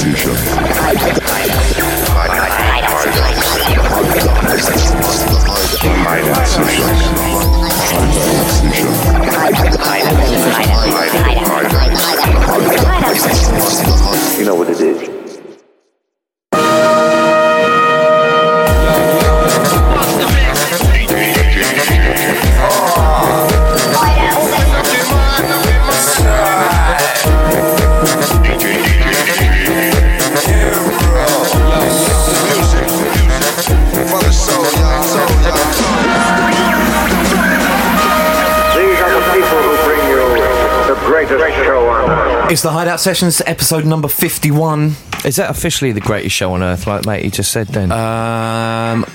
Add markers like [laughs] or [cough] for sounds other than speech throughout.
decision. My decision. It's the Hideout Sessions, episode number 51. Is that officially the greatest show on earth, like mate, you just said then? Um,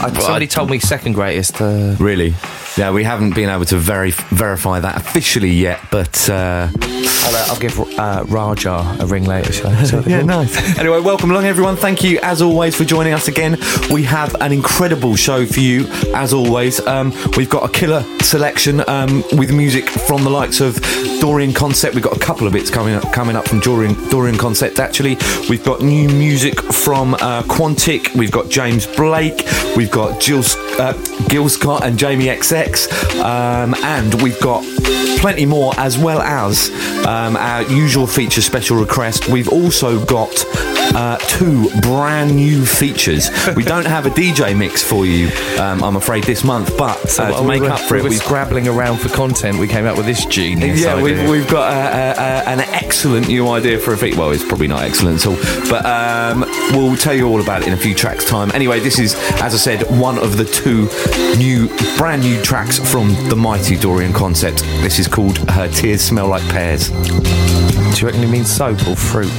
I, somebody told me second greatest. Uh, really? Yeah, we haven't been able to veri- verify that officially yet, but uh, I'll, uh, I'll give uh, Raja a ring later. Shall I? Is that what [laughs] yeah, nice. Anyway, welcome along, everyone. Thank you, as always, for joining us again. We have an incredible show for you, as always. Um, we've got a killer selection um, with music from the likes of Dorian Concept. We've got a couple of bits coming up, coming up from Dorian, Dorian Concept, actually. We've got new music from uh, Quantic. We've got James Blake. We've got Jill, uh, Gil Scott and Jamie XX. Um, and we've got plenty more, as well as um, our usual feature special request. We've also got uh, two brand new features. We don't have a DJ mix for you, um, I'm afraid, this month, but So uh, to make we were, up for we it, we're scrabbling around for content. We came up with this genius yeah, idea. we've, we've got a, a, a, an excellent new idea for a feat. Well, it's probably not excellent at all, but um, we'll tell you all about it in a few tracks' time. Anyway, this is, as I said, one of the two new, brand new tracks from the mighty Dorian Concept. This is called Her Tears Smell Like Pears. Do you reckon it means soap or fruit?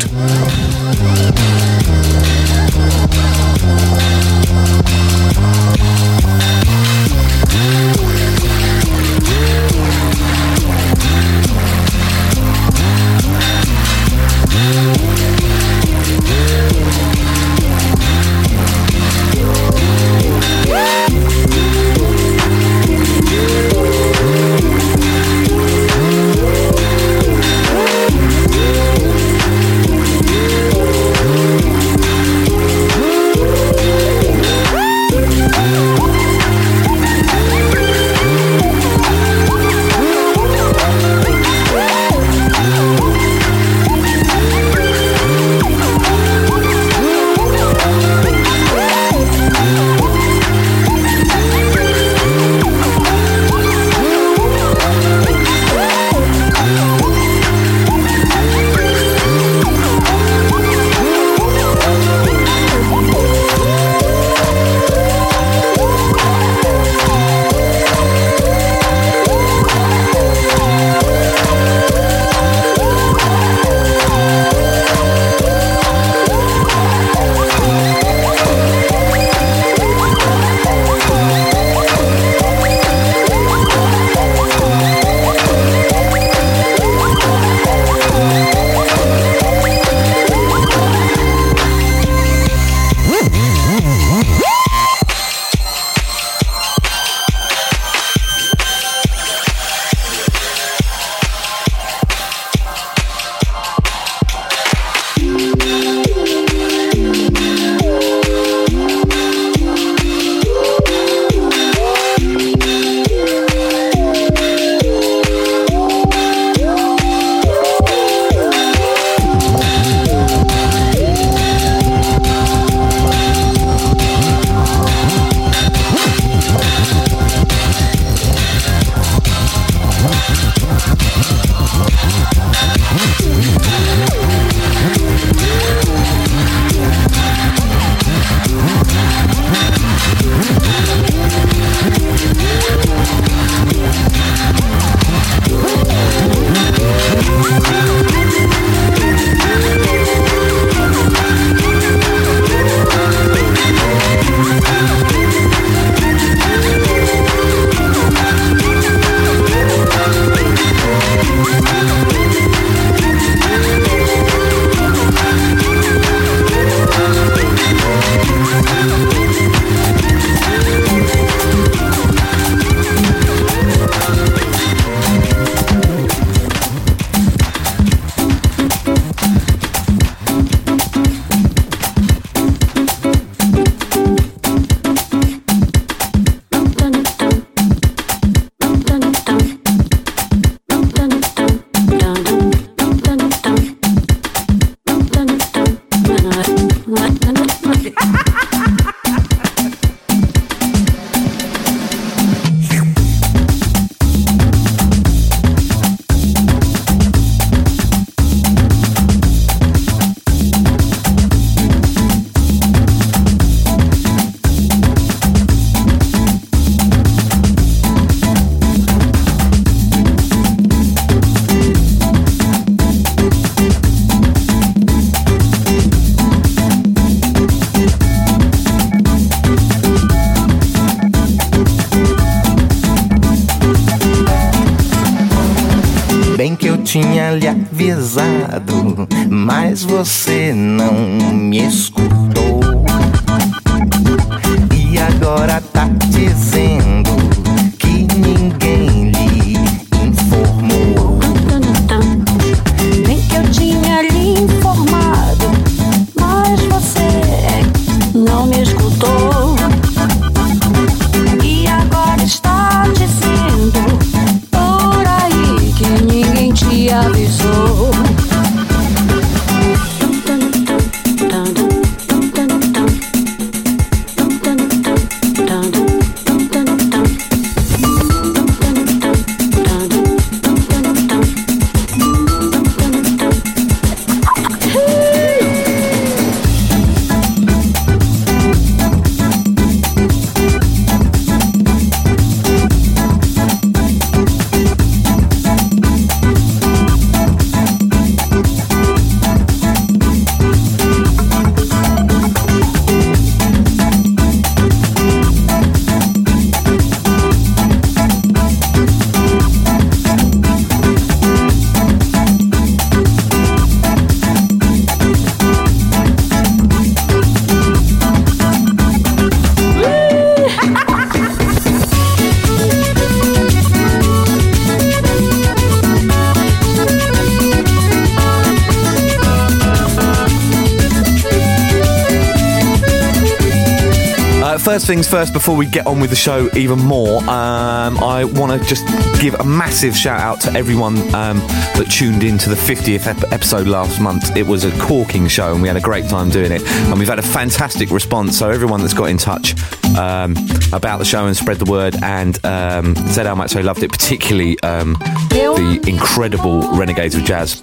First things first, before we get on with the show even more, um, I want to just give a massive shout out to everyone um, that tuned in to the 50th ep- episode last month. It was a corking show and we had a great time doing it. And we've had a fantastic response. So, everyone that's got in touch um, about the show and spread the word and um, said how much they loved it, particularly um, the incredible Renegades of Jazz.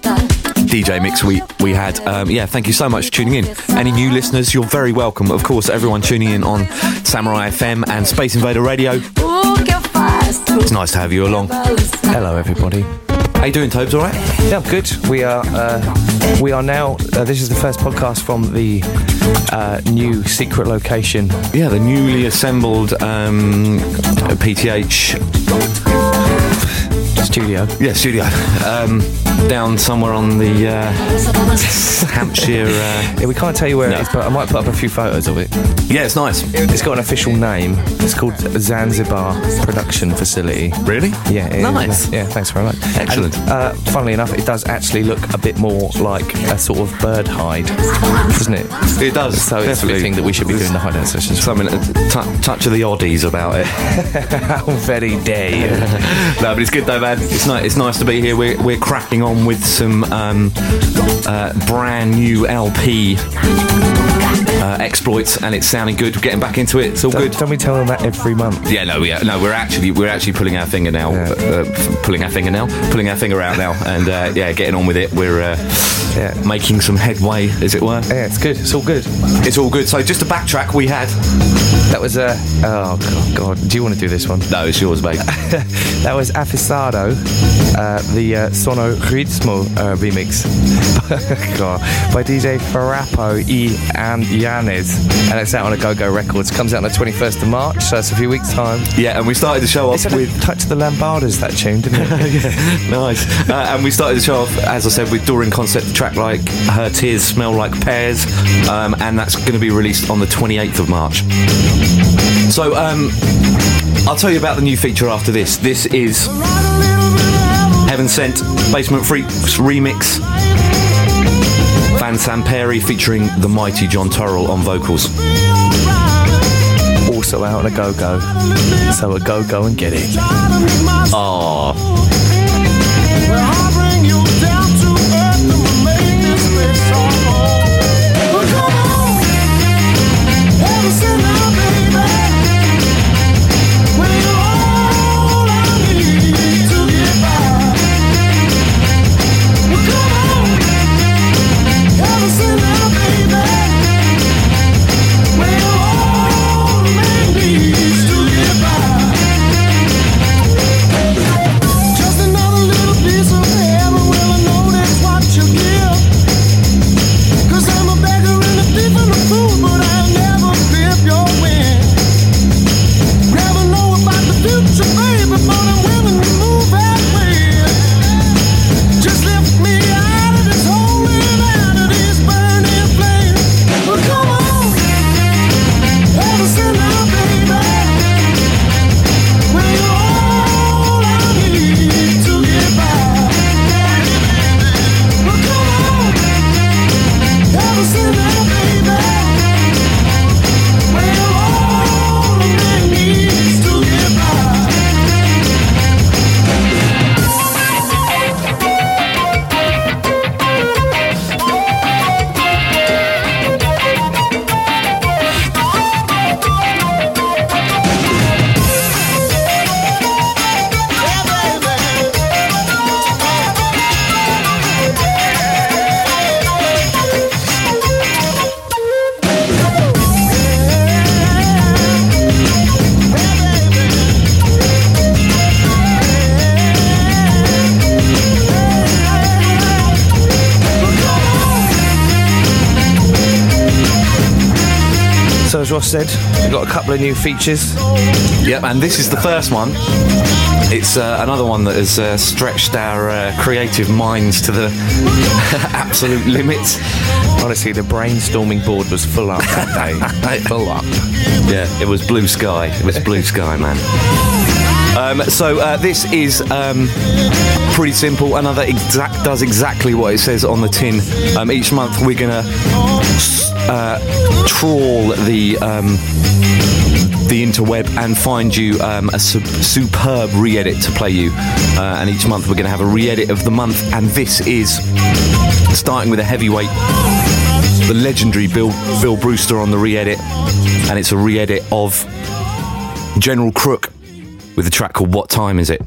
DJ mix we we had. Um, yeah, thank you so much for tuning in. Any new listeners, you're very welcome. Of course, everyone tuning in on Samurai FM and Space Invader Radio. O que eu faço? It's nice to have you along. Hello, everybody. How you doing, Tobes? All right? Yeah, I'm good. We are uh, we are now. Uh, this is the first podcast from the uh, new secret location. Yeah, the newly assembled um, PTH Studio. yeah studio um, down somewhere on the uh, Hampshire. Uh, Yeah, we can't tell you where No. it is, but I might put up a few photos of it. yeah, it's nice. It's got an official name. It's called Zanzibar Production Facility. Really? Yeah, it is. Nice. Yeah, thanks very much. Excellent. And, uh, funnily enough, it does actually look a bit more like a sort of bird hide, doesn't it? It does. So it's definitely. a thing that we should be doing the hideout sessions. Something touch of the oddies about it. [laughs] How very day. [laughs] no, but it's good though, man. It's nice. It's nice to be here. We're, we're cracking on with some um, uh, brand new LP uh, exploits, and it's sounding good. We're getting back into it. It's all good. Don't, don't we tell them that every month? Yeah, no, yeah, no. We're actually we're actually pulling our finger now, Yeah. uh, pulling our finger now, pulling our finger out now, and uh, yeah, getting on with it. We're uh, Yeah. making some headway, as it were. Yeah, it's good. It's all good. It's all good. So just to backtrack, we had That was a. oh god, god. Do you want to do this one? no, it's yours, mate. [laughs] That was Afisado, uh, the uh, Sono Ritmo uh, remix [laughs] God, by DJ Farrapo E and And it's out on Agogo Records. Comes out on the 21st of March, so it's a few weeks' time. yeah, and we started the show off with touch the Lambardas that tune, didn't it? [laughs] nice. Uh, and we started the show off, as I said, with Dorian Concept, a track like Her Tears Smell Like Pears, um, and that's going to be released on the 28th of March. So, um, I'll tell you about the new feature after this. This is Heaven Sent Basement Freaks remix. Van Samperi featuring the mighty John Turrell on vocals. also out on a Go Go, so a Go Go and get it. Oh, said, we've got a couple of new features. Yep, and this is the first one. It's uh, another one that has uh, stretched our uh, creative minds to the [laughs] absolute limits. Honestly, the brainstorming board was full up that day. [laughs] full up. Yeah, it was blue sky. It was blue sky, man. Um, so uh, this is um, pretty simple. Another exact does exactly what it says on the tin. Um, each month we're gonna uh, trawl the um, the interweb and find you um, a su- superb re-edit to play you. Uh, and each month we're going to have a re-edit of the month, and this is starting with a heavyweight, the legendary Bill Bill Brewster on the re-edit, and it's a re-edit of General Crook with a track called "What Time Is It."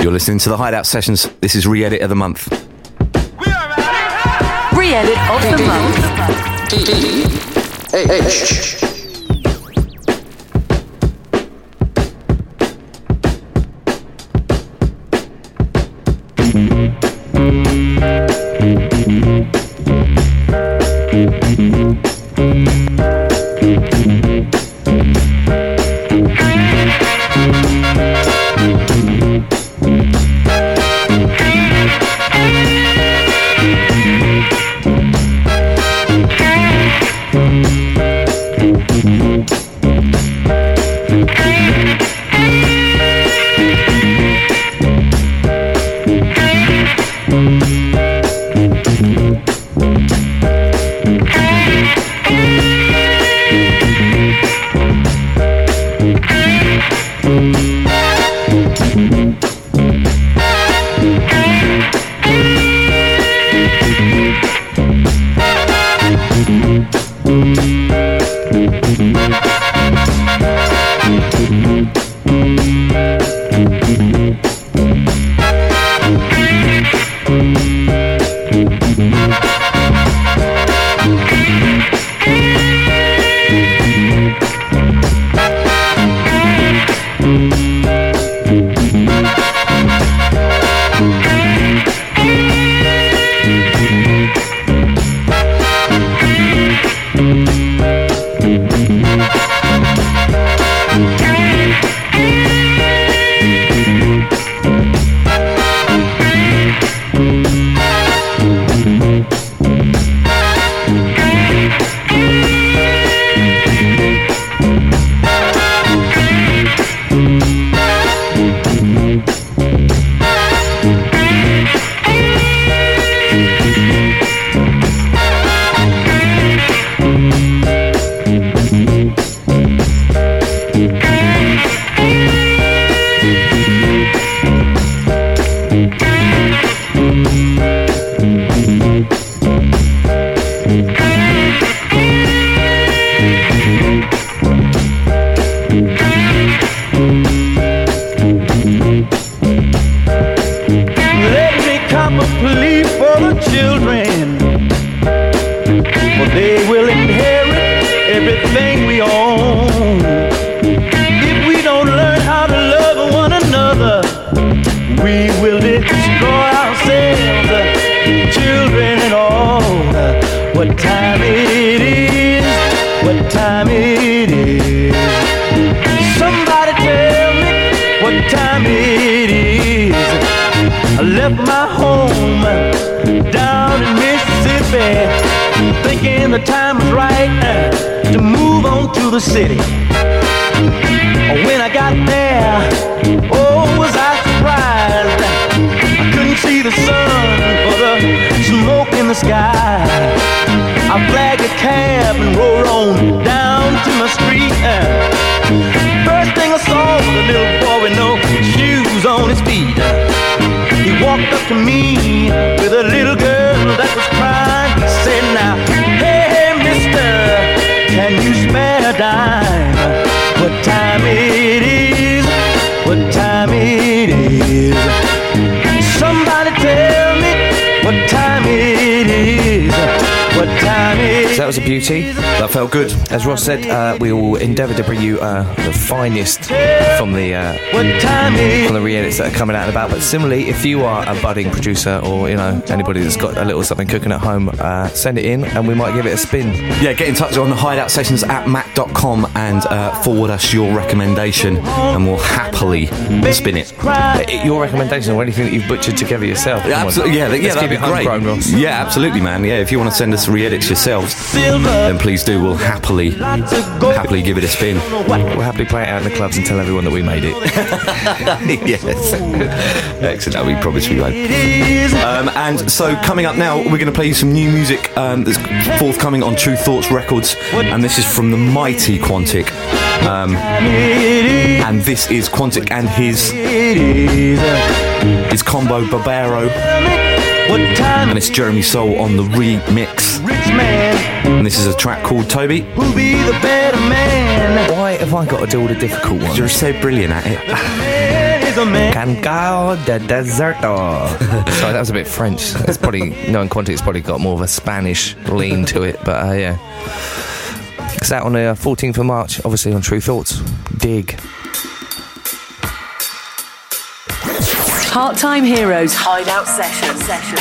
You're listening to the Hideout Sessions. This is re-edit of the month. Re-edit of the month. H. said, uh, we will endeavour to bring you uh, the finest is from the re-edits that are coming out and about. But similarly, if you are a budding producer or you know anybody that's got a little something cooking at home, uh, send it in and we might give it a spin. Yeah, get in touch on the hideout sessions at mac.com and uh, forward us your recommendation and we'll happily spin it. Uh, Your recommendation or anything that you've butchered together yourself. Yeah, absolutely. Yeah, yeah, that'd be great. homegrown. Yeah, absolutely, man. Yeah, if you want to send us re-edits yourselves, then please do. We'll happily, happily give it a spin. We'll happily play it out in the clubs and tell everyone that we made it. [laughs] yes, [laughs] excellent. That we promise we won't. It is [laughs] Um, and so coming up now, we're going to play you some new music um, that's forthcoming on Tru Thoughts Records, and this is from the mighty Quantic. Um, and this is Quantic and his it is. his combo Bárbaro. What time and it's Jeremy Sole on the remix. rich man And this is a track called Toby. who be the better man? Why have I got to do all the difficult ones? You're so brilliant at it. [laughs] Man is a man. Cangao de Deserto. [laughs] Sorry, that was a bit French. It's probably knowing it's probably got more of a Spanish lean to it, but uh, yeah. It's out on the uh, 14th of March, obviously on Tru Thoughts. Dig. Part-time heroes hideout session. Session.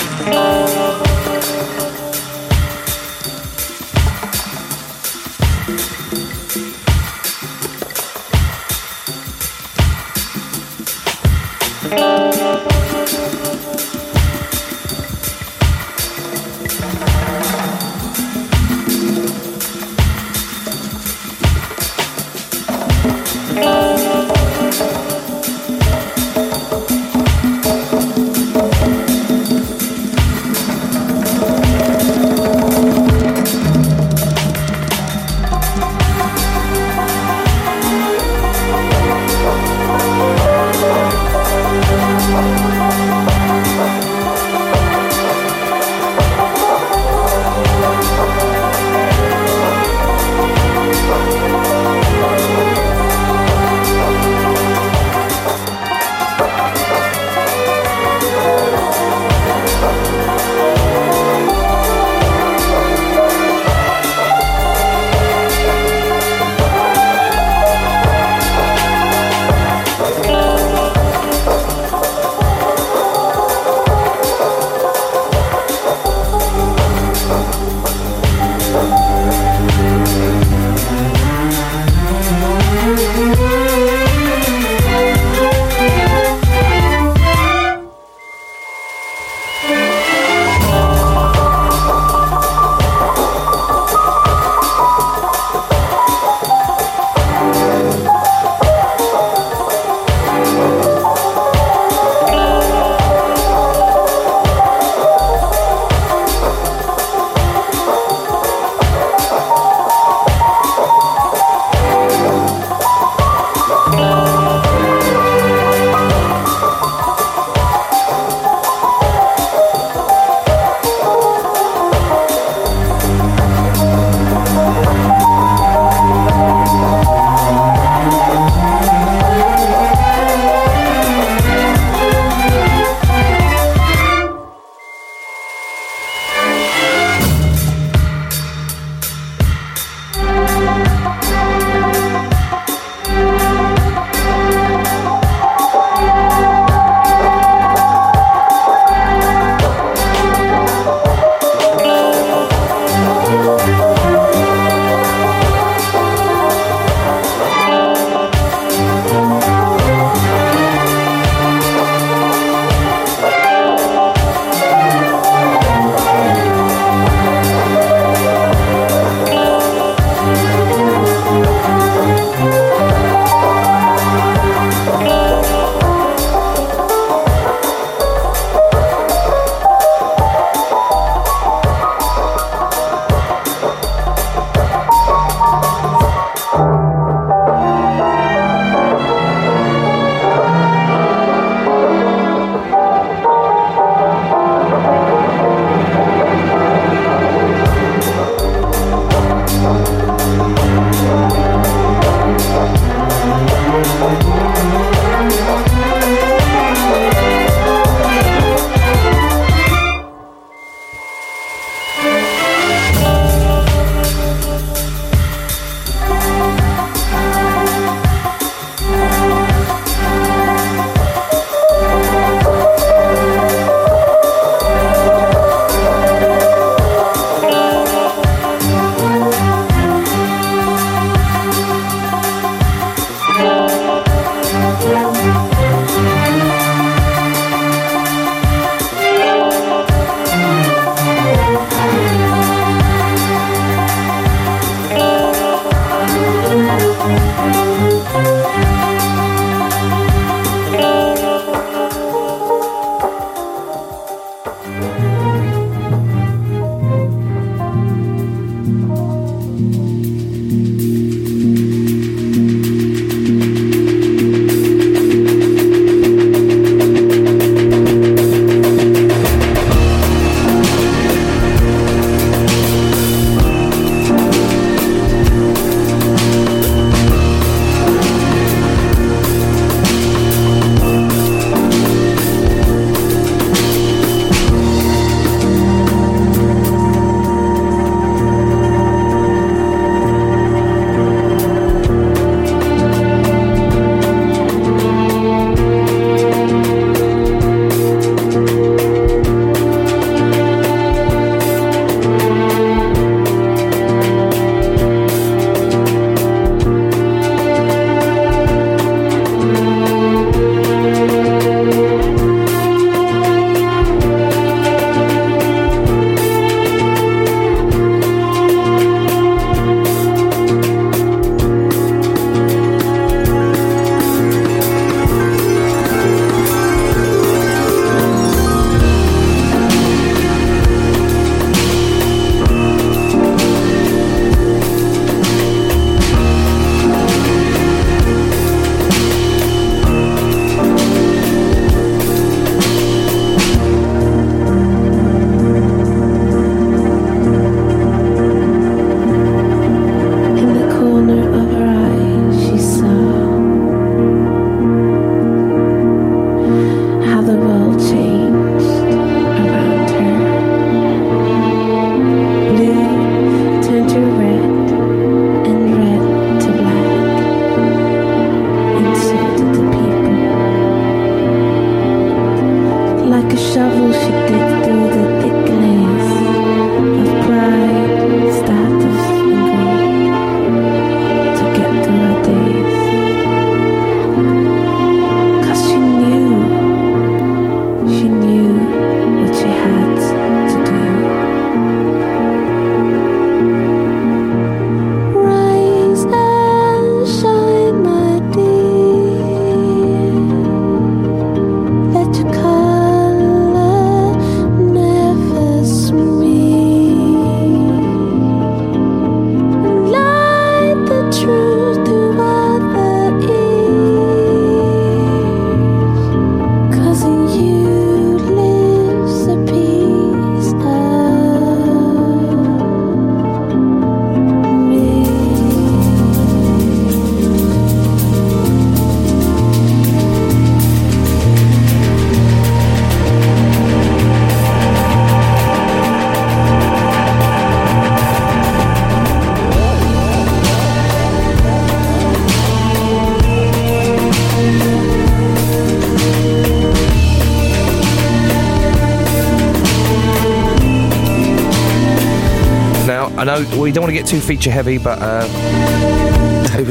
I know we don't want to get too feature heavy, but uh,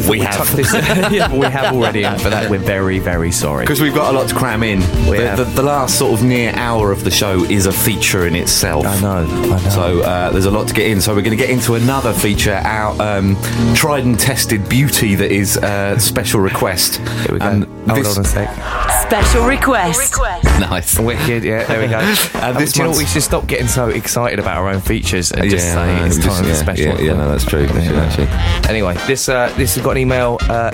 We have. This, [laughs] yeah, we have already, and for that we're very, very sorry. Because we've got a lot to cram in. We The, the, the last sort of near hour of the show is a feature in itself. I know, I know. So uh, there's a lot to get in. So we're going to get into another feature, our um, tried and tested beauty that is uh, special request. Here we go. And Hold this- on a sec. Special request. Nice. Wicked, yeah, there we go. [laughs] Uh, Um, this do you know what? month's- we should stop getting so excited about our own features and just Yeah, say no, it's just- time for yeah, special. yeah, yeah, no, that's true. We should actually. Anyway, this uh, this has got an email. Uh,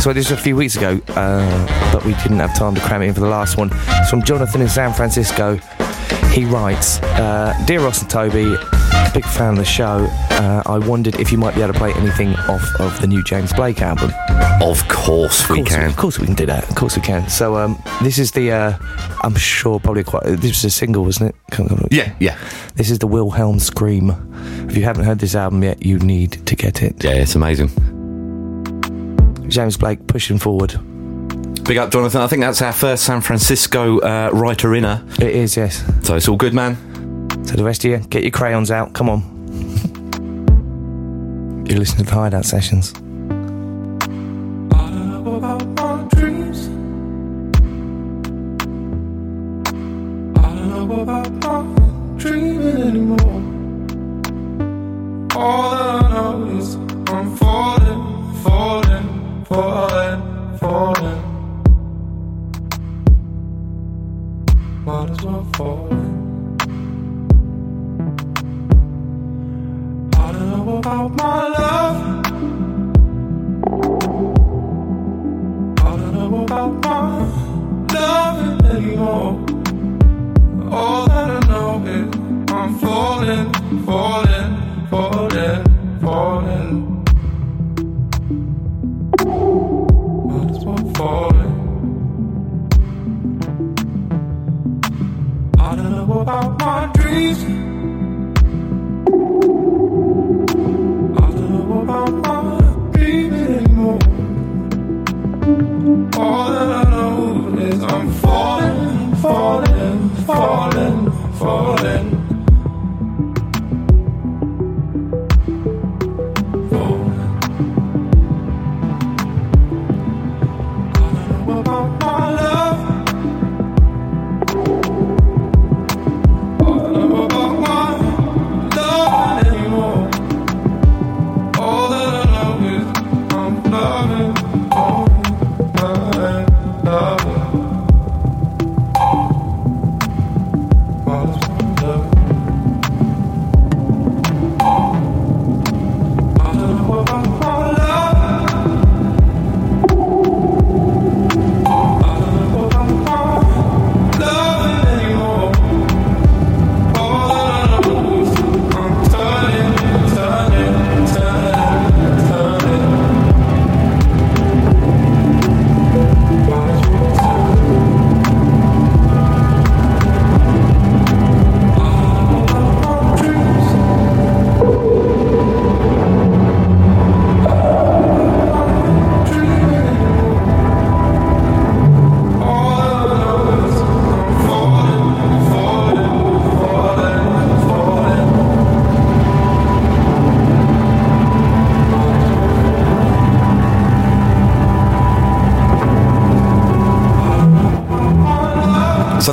so this was a few weeks ago, uh, but we didn't have time to cram it in for the last one. It's from Jonathan in San Francisco. He writes, uh, "Dear Ross and Toby, big fan of the show. Uh, I wondered if you might be able to play anything off of the new James Blake album. Of course we Of course can. Of course we can do that. Of course we can. So um, this is the. Uh, I'm sure probably quite. This was a single, wasn't it? Yeah, yeah. This is the Wilhelm Scream. If you haven't heard this album yet, you need to get it. Yeah, it's amazing. James Blake pushing forward. Big up, Jonathan. I think that's our first San Francisco uh, writer inner. It is, yes. So it's all good, man. So the rest of you, get your crayons out. Come on. You're listening to the Hideout Sessions. All that I know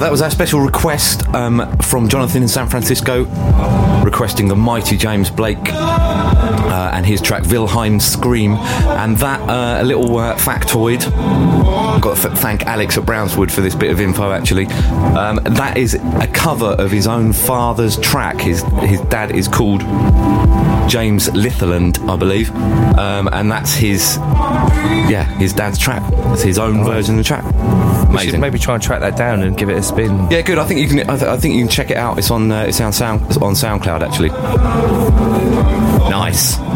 that was our special request um, from Jonathan in San Francisco, requesting the mighty James Blake uh, and his track Wilhelm Scream. And that, uh, a little uh, factoid, I've got to f- thank Alex at Brownswood for this bit of info actually. Um, that is a cover of his own father's track. His, his dad is called James Litherland, I believe. Um, and that's his, yeah, his dad's track. It's his own version of the track. We should maybe try and track that down and give it a spin. Yeah, good. I think you can. I, th- I think you can check it out. It's on. Uh, it's on Sound. It's on SoundCloud actually. Nice. [laughs]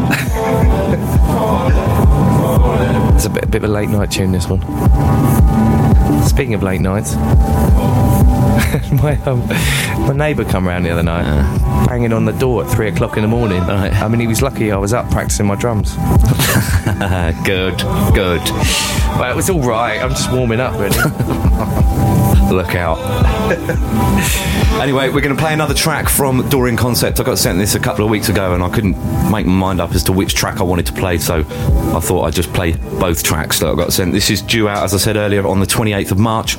It's a bit, a bit of a late night tune, this one. Speaking of late nights, [laughs] my um, my neighbour come round the other night, banging on the door at three o'clock in the morning. Right. I mean, he was lucky I was up practicing my drums. [laughs] good, good. Well, it was all right. I'm just warming up, really. [laughs] Look out. anyway, we're going to play another track from Dorian Concept. I got sent this a couple of weeks ago and I couldn't make my mind up as to which track I wanted to play, so I thought I'd just play both tracks that I got sent. This is due out, as I said earlier, on the 28th of March,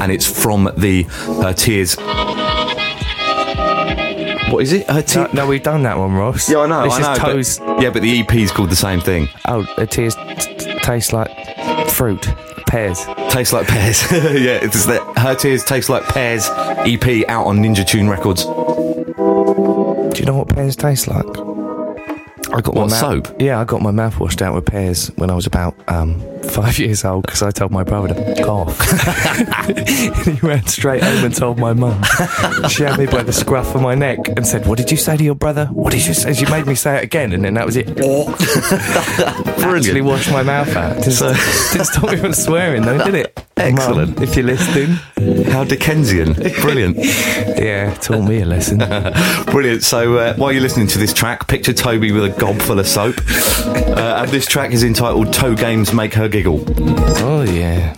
and it's from the uh, Tears. What is it? Her no, Tears. no, we've done that one, Ross. Yeah, I know. This I is know. but- toes. yeah, but the EP is called the same thing. Oh, it tears t- taste like fruit, pears. Tastes like pears. [laughs] yeah, it's the Her Tears Taste Like Pears EP out on Ninja Tune Records. Do you know what pears taste like? I got What, my mouth, soap? Yeah, I got my mouth washed out with pears when I was about um, five years old because I told my brother to cough. [laughs] he ran straight home and told my mum. She had me by the scruff of my neck and said, "What did you say to your brother? What did you say?" She made me say it again, and then that was it. [laughs] Actually, washed my mouth out. Didn't, [laughs] didn't stop me from swearing, though, did it? Excellent. Mum, if you're listening, How Dickensian. Brilliant. [laughs] yeah, taught me a lesson. [laughs] Brilliant. So uh, while you're listening to this track, picture Toby with a gob full of soap. [laughs] Uh, and this track is entitled Toe Games Make Her Giggle. Oh yeah.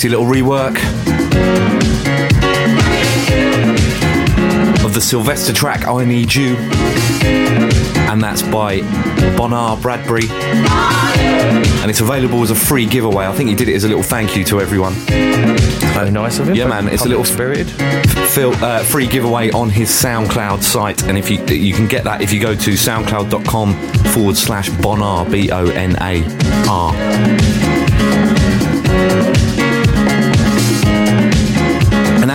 Tasty little rework of the Sylvester track I Need You. And that's by Bonar Bradbury. And it's available as a free giveaway. I think he did it as a little thank you to everyone. Very nice of him. Yeah, man, it's a little- spirited. Uh, free giveaway on his SoundCloud site, and if you you can get that if you go to soundcloud.com forward slash Bonar B O N A R.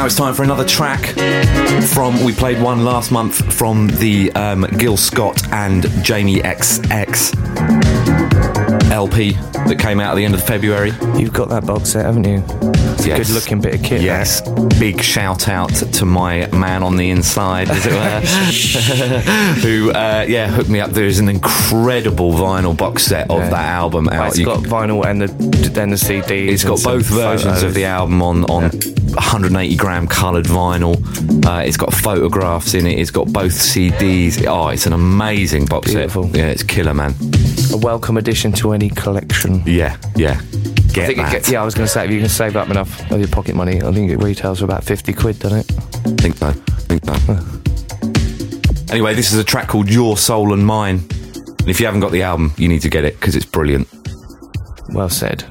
now it's time for another track from. We played one last month from the um, Gil Scott and Jamie XX LP that came out at the end of February. You've got that box set, haven't you? It's a Yes. good looking bit of kit. Yes. Big shout out to my man on the inside, as it were, [laughs] [laughs] who, uh, yeah, hooked me up. There's an incredible vinyl box set of Yeah. that album out. it's You got can- vinyl and the then the CD. it's got both versions of the album on, on 180 gram coloured vinyl. Uh, it's got photographs in it. It's got both CDs. Oh, it's an amazing box Beautiful. set. Yeah, it's killer, man. A welcome addition to any collection. Yeah, yeah. Get I think that. it yeah, I was going to say if you can save up enough of your pocket money, I think it retails for about fifty quid, doesn't it? I think so. I think so. anyway, this is a track called Your Soul and Mine. And if you haven't got the album, you need to get it because it's brilliant. Well said.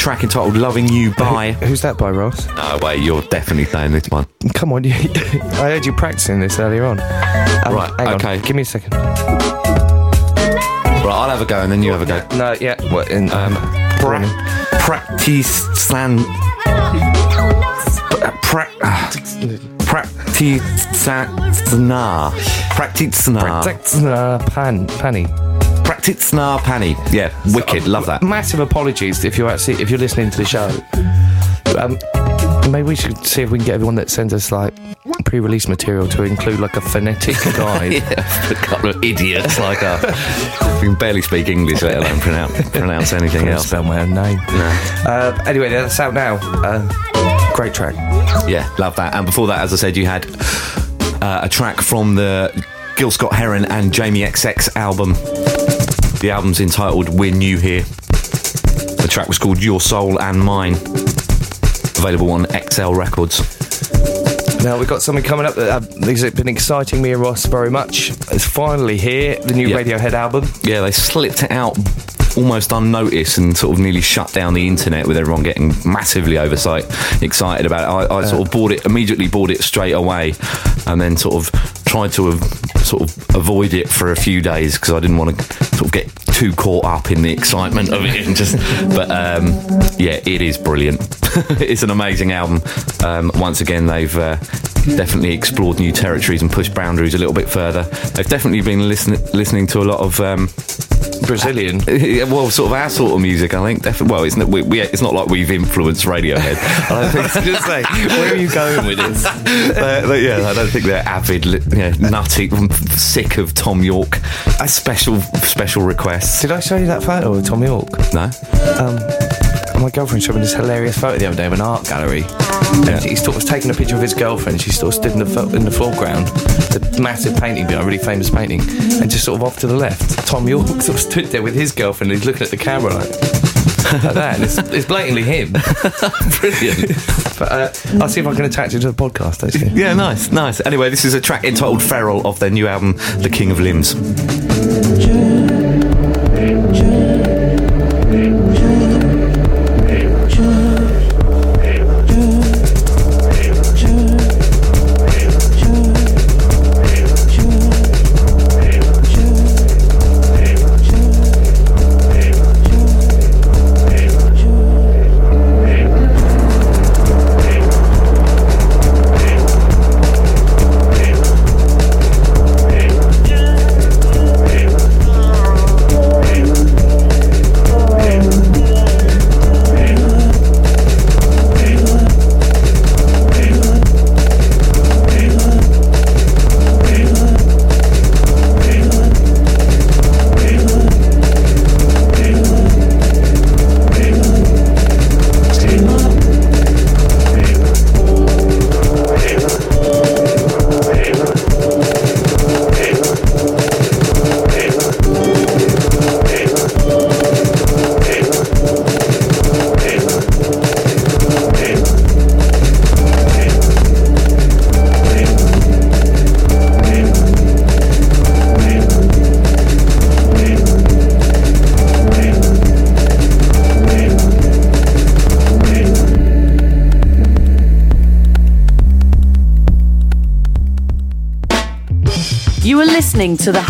Track entitled "Loving You" by. Who's that by, Ross? No, wait, you're definitely playing this one. Come on, [laughs] you, I heard you practicing this earlier on. Um, Right, hang on, okay. Give me a second. Right, I'll have a go, and then you have a go. No, yeah. What? In, um, Pra- practice san. Pra- ah. Practicna. Practicna. uh, pan, panny. Practicna panny. Yeah, wicked. Love that. Massive apologies if you're actually if you're listening to the show. Um, maybe we should see if we can get everyone that sends us like pre-release material to include like a phonetic [laughs] guide. a couple of idiots like us. [laughs] We can barely speak English, let alone pronounce, pronounce anything Can't else. spell my own name. Uh, anyway, that's out now. Uh, great track. Yeah, love that. And before that, as I said, you had uh, a track from the Gil Scott Heron and Jamie XX album. The album's entitled We're New Here. The track was called Your Soul and Mine. Available on XL Records. Now we've got something coming up that uh, has been exciting me and Ross very much. It's finally here, the new Yeah. Radiohead album. Yeah, they slipped it out almost unnoticed and sort of nearly shut down the internet with everyone getting massively oversight excited about it. I, I sort of bought it immediately, bought it straight away, and then sort of tried to sort of avoid it for a few days because I didn't want to sort of get too caught up in the excitement of it and just. [laughs] But um, yeah, it is brilliant. [laughs] it's an amazing album. Um, once again, they've. Uh, Definitely explored new territories and pushed boundaries a little bit further. They've definitely been listening listening to a lot of um, Brazilian. [laughs] yeah, well, sort of our sort of music, I think. Definitely. Well, it's not, we, we, it's not like we've influenced Radiohead. [laughs] I don't think. Just say, where are you going with this? [laughs] Uh, but yeah, I don't think they're avid, you know, nutty, sick of Thom Yorke. A special, special requests. Did I show you that photo of Thom Yorke? No. My girlfriend showed me this hilarious photo the other day of an art gallery. And he sort of was taking a picture of his girlfriend. She sort of stood in the in the foreground, the massive painting, behind, a really famous painting, and just sort of off to the left, Thom Yorke [laughs] sort of stood there with his girlfriend. and He's looking at the camera like, like that, and it's, it's blatantly him. [laughs] Brilliant. But uh, I'll see if I can attach it to the podcast. Actually, yeah, nice, nice. Anyway, this is a track entitled "Feral" of their new album, "The King of Limbs." Listening to the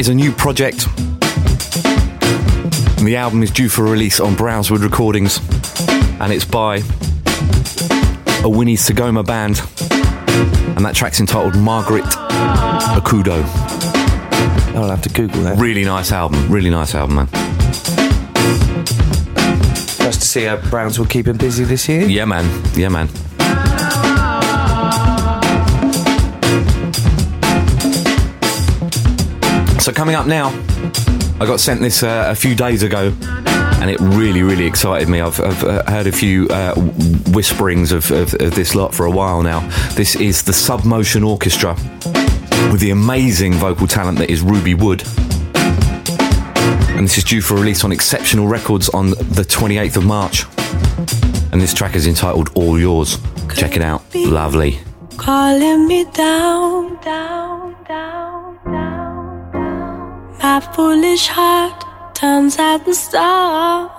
is a new project. And the album is due for release on Brownswood Recordings, and it's by Owiny Sigoma band. And that track's entitled Margaret Akudo. I'll have to Google that. Really nice album. Really nice album, man. Nice to see uh, how Brownswood keep him busy this year. Yeah, man. Yeah, man. Coming up now, I got sent this uh, a few days ago, and it really, really excited me. I've, I've uh, heard a few uh, whisperings of, of, of this lot for a while now. This is the Submotion Orchestra with the amazing vocal talent that is Ruby Wood. And this is due for release on Exceptional Records on the 28th of March. And this track is entitled All Yours. Check it out. Lovely. calling me down, down, down, down, down. My foolish heart turns at the stars.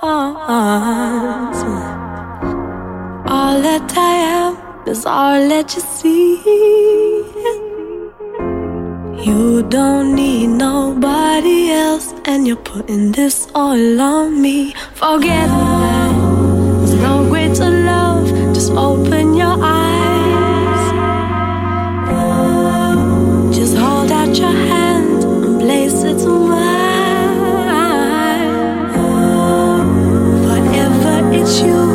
All that I am is all that you see. You don't need nobody else, and you're putting this all on me. Forget that. There's no greater love. Just open your eyes. You,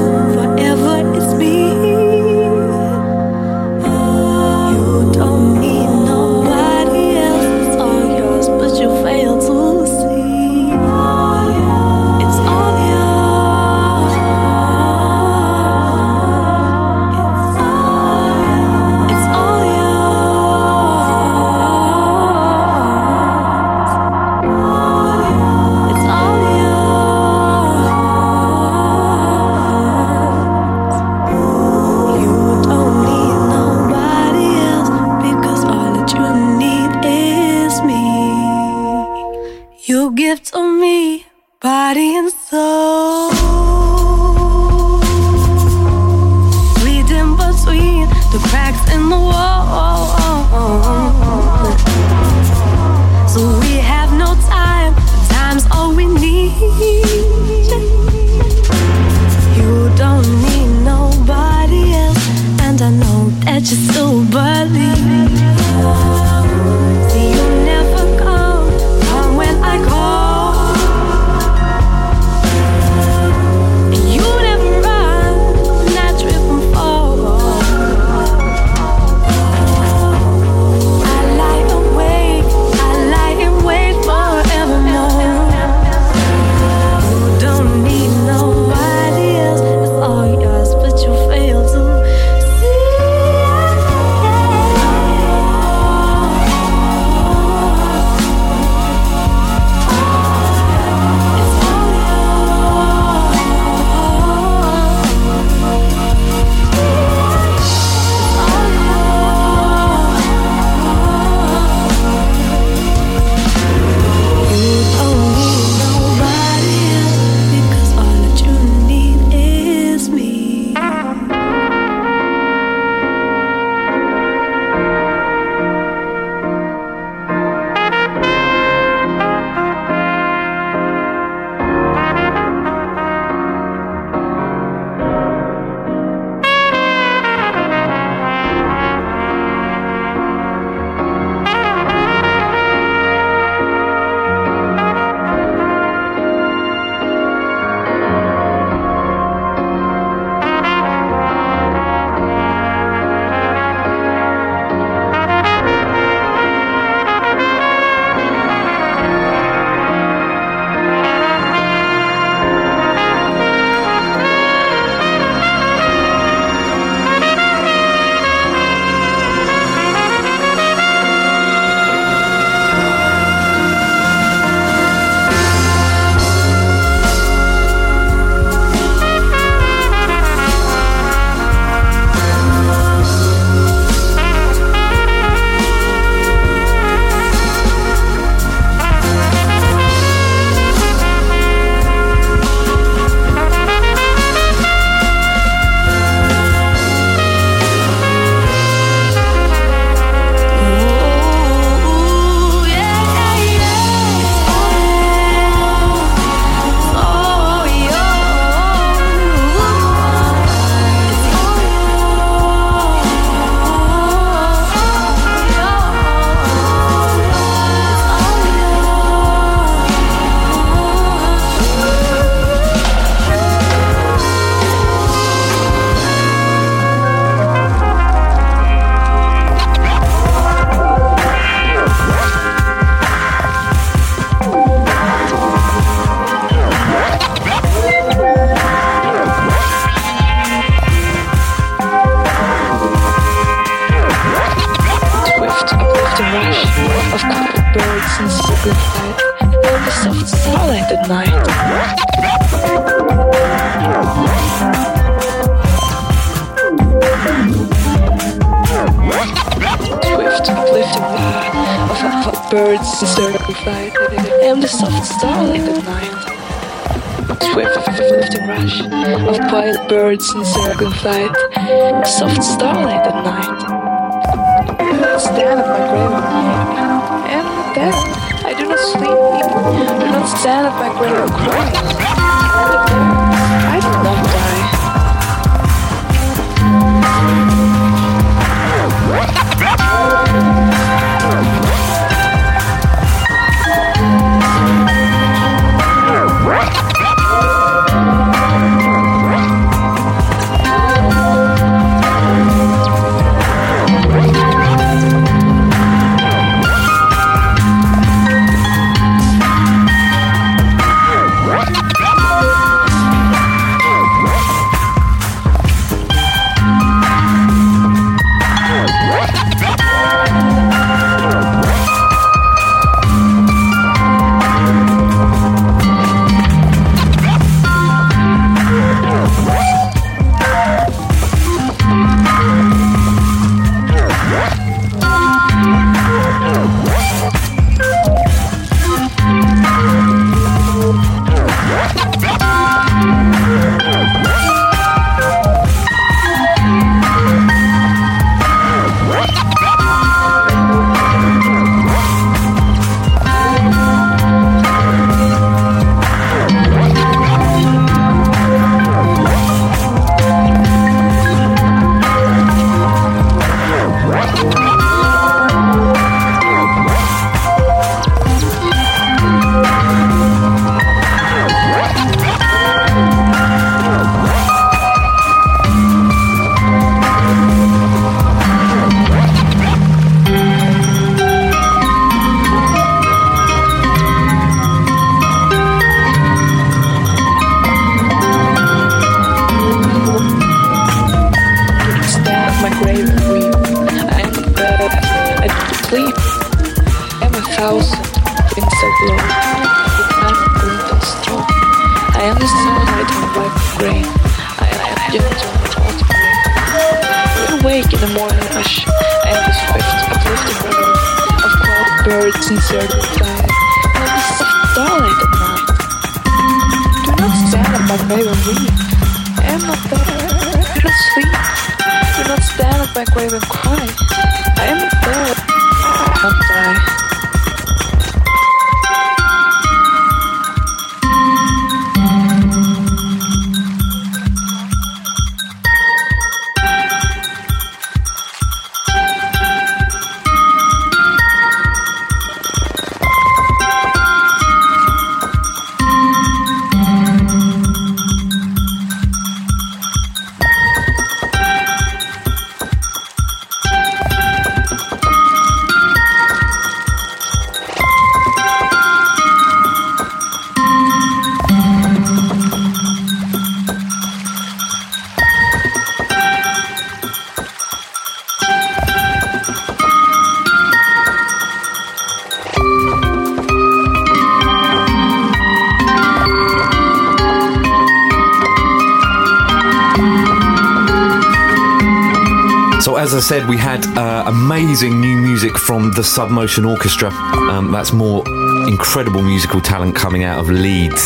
said, we had uh, amazing new music from the Submotion Orchestra. Um, that's more incredible musical talent coming out of Leeds.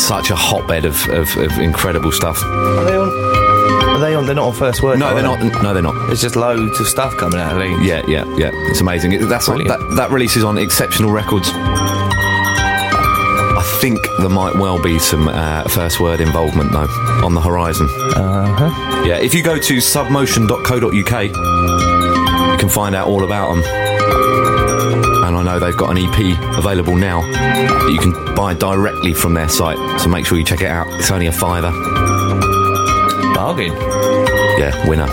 Such a hotbed of, of, of incredible stuff. Are they on? Are they on? They're not on first word. No, they're they? not. No, they're not. There's just loads of stuff coming out of Leeds. Yeah, yeah, yeah. It's amazing. It- That's on, that, that release is on Exceptional Records. I think there might well be some uh, first word involvement though on the horizon. Uh huh. Yeah, if you go to submotion.co.uk, you can find out all about them. And I know they've got an EP available now that you can buy directly from their site. So make sure you check it out. It's only a fiver. Bargain. Yeah, winner.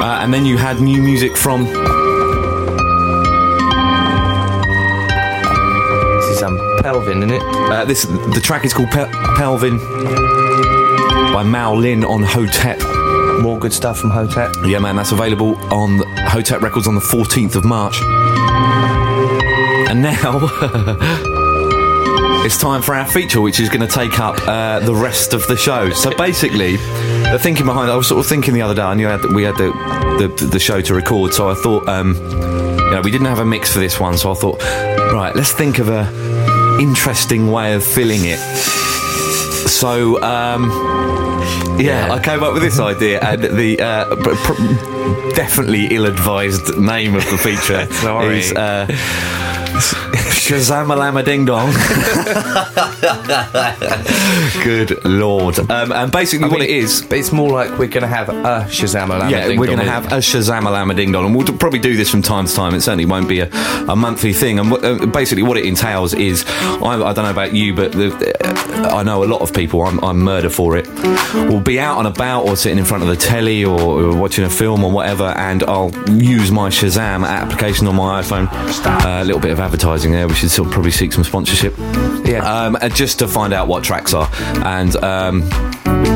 Uh, and then you had new music from This is um Pelvin, isn't it? uh, this. The track is called Pe- Pelvin by Mao Lin on Hotep. More good stuff from Hotep. Yeah, man, that's available on Hotep Records on the 14th of March. And now [laughs] it's time for our feature, which is going to take up uh, the rest of the show. So basically, the thinking behind I was sort of thinking the other day, I knew I had, we had the, the, the show to record, so I thought um, you know, we didn't have a mix for this one, so I thought, right, let's think of a interesting way of filling it. So, um, yeah, I came up with this idea, and the uh, pr- pr- definitely ill-advised name of the feature [laughs] is uh, [laughs] Shazamalama Ding Dong. [laughs] Good lord! Um, and basically, what it is, it's more like we're going to have a Shazam Alama yeah, Ding we're Dong, going to have a Shazam Alama Ding Dong, and we'll probably do this from time to time. It certainly won't be a, a monthly thing. And what, uh, basically, what it entails is, I, I don't know about you, but the, uh, I know a lot of people. I'm, I'm murder for it. Will be out and about, or sitting in front of the telly, or, or watching a film, or whatever, and I'll use my Shazam application on my iPhone. Uh, a little bit of advertising there. We should of probably seek some sponsorship. Yeah. Um, and just to find out what tracks are, and. Um,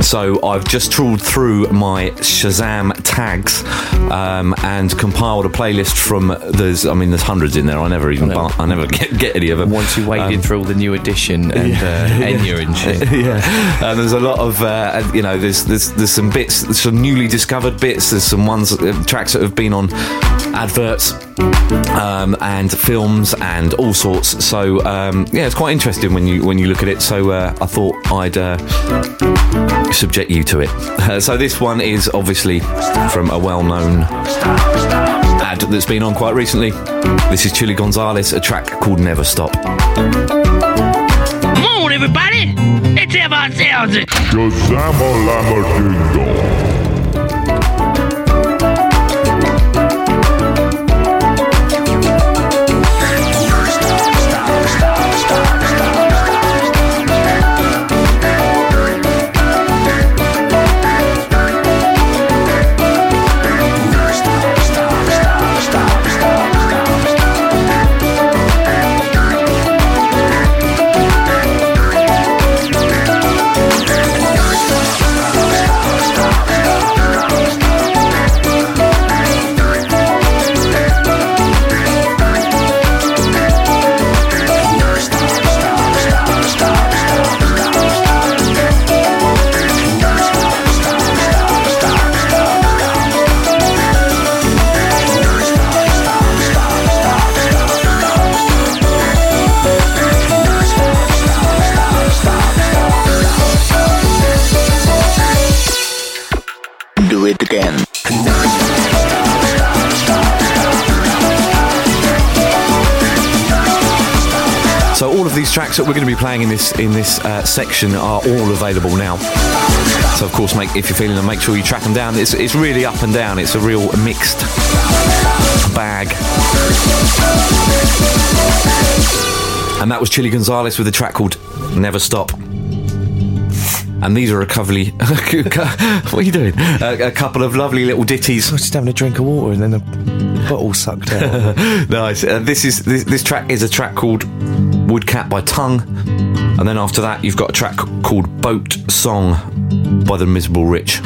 so I've just trawled through my Shazam tags um, and compiled a playlist from there's I mean there's hundreds in there. I never even. I never [laughs] get, get any of them. Once you waded Um, through all the new edition and uh, Enya [laughs] and shit. yeah, and there's a lot of uh, you know there's there's there's some bits, some newly discovered bits. There's some ones uh, tracks that have been on adverts um, and films and all sorts. So um, yeah, it's quite interesting when you when you look at it. So uh, I thought I'd. Uh, subject you to it. Uh, [laughs] so this one is obviously from a well-known ad that's been on quite recently. This is Chilly Gonzales, a track called Never Stop. Come on, everybody! Let's have ourselves a Shazama of these tracks that we're going to be playing in this in this uh, section are all available now. So of course, make if you're feeling them, make sure you track them down. It's it's really up and down. It's a real mixed bag. And that was Chilly Gonzales with a track called Never Stop. And these are a couple. [laughs] what are you doing? A, a couple of lovely little ditties. I was just having a drink of water and then the bottle sucked out. [laughs] nice. Uh, this is this, this track is a track called Woodcat by Tunng, and then after that you've got a track called Boat Song by the Miserable Rich.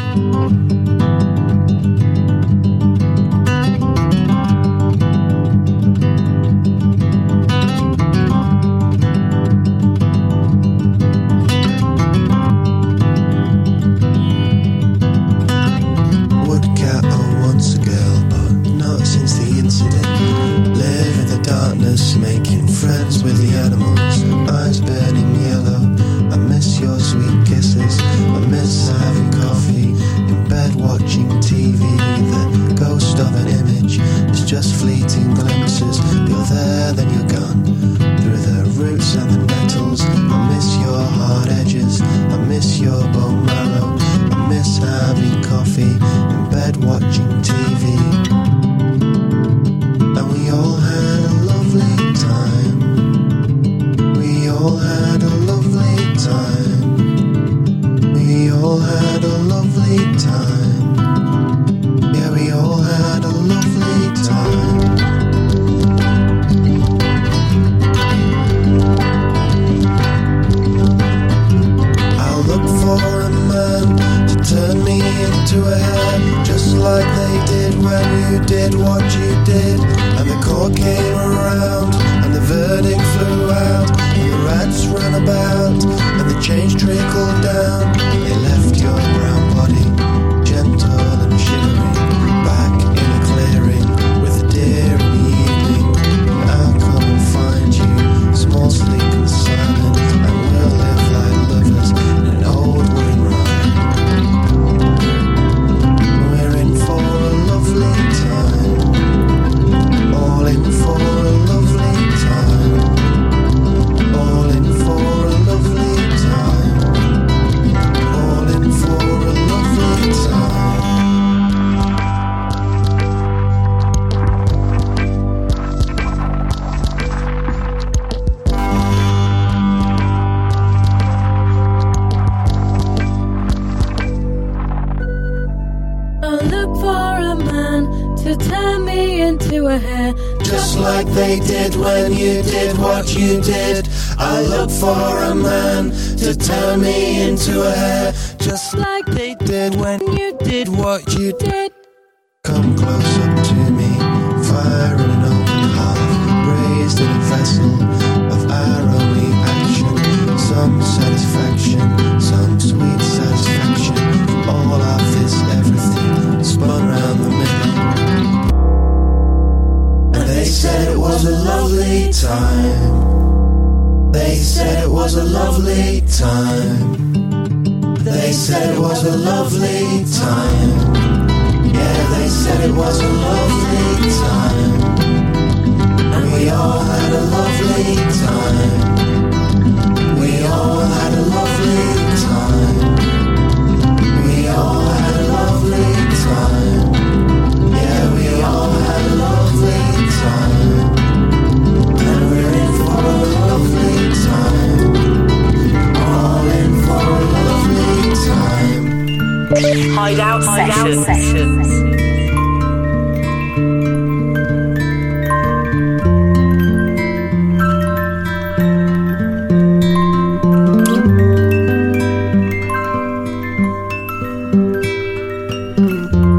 Hideout, Sessions.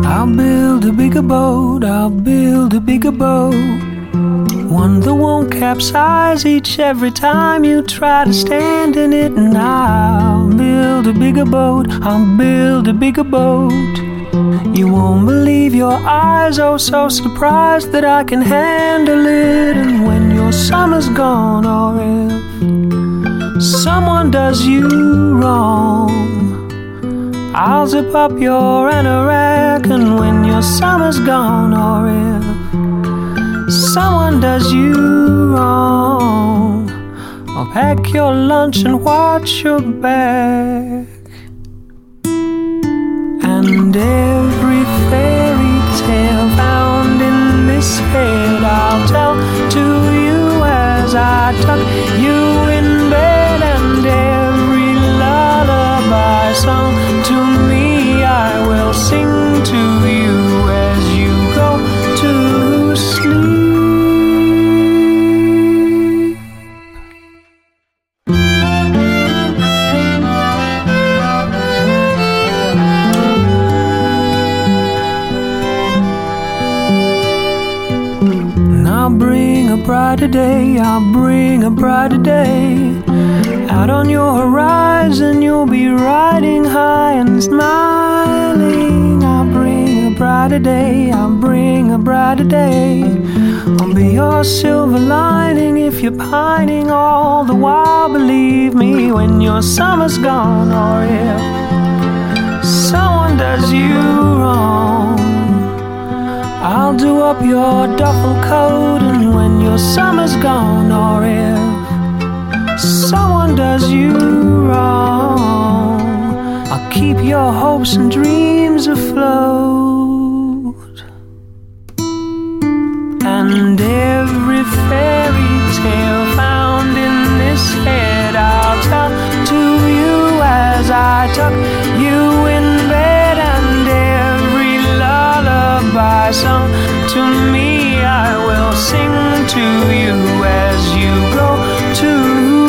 I'll build a bigger boat, I'll build a bigger boat. One that won't capsize each every time you try to stand in it. And I'll build a bigger boat, I'll build a bigger boat. You won't believe your eyes, oh, so surprised that I can handle it. And when your summer's gone, or if someone does you wrong. I'll zip up your anorak, and when your summer's gone, or if someone does you wrong, I'll pack your lunch and watch your back. And every head, I'll tell to you as I tuck you in bed, and every lullaby sung to me, I will sing to you day, I'll bring a brighter day. Out on your horizon, you'll be riding high and smiling. I'll bring a brighter day, I'll bring a brighter day. I'll be your silver lining if you're pining all the while. Believe me, when your summer's gone, or if someone does you wrong. I'll do up your duffel coat, and when your summer's gone, or if someone does you wrong, I'll keep your hopes and dreams afloat. And every fairy tale found in this head, I'll tell to you as I tuck you lullaby sung to me, I will sing to you as you go to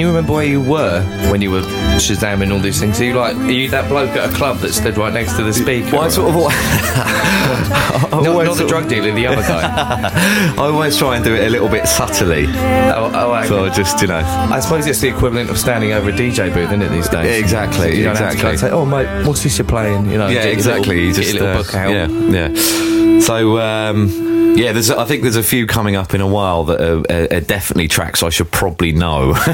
you remember where you were when you were shazamming all these things? Are you like, are you that bloke at a club that stood right next to the speaker? Well, I sort of. [laughs] not, always not the drug dealer, the other guy. [laughs] I always try and do it a little bit subtly. oh, oh, okay. So I just, you know. I suppose it's the equivalent of standing over a DJ booth, isn't it, these days? Yeah, exactly, You don't have to exactly. and say, oh, mate, what's this you're playing? You know, yeah, exactly. Little, you get just your little uh, book out. Yeah, yeah. So um, yeah, there's I think there's a few coming up in a while that are, are, are definitely tracks I should probably know, [laughs]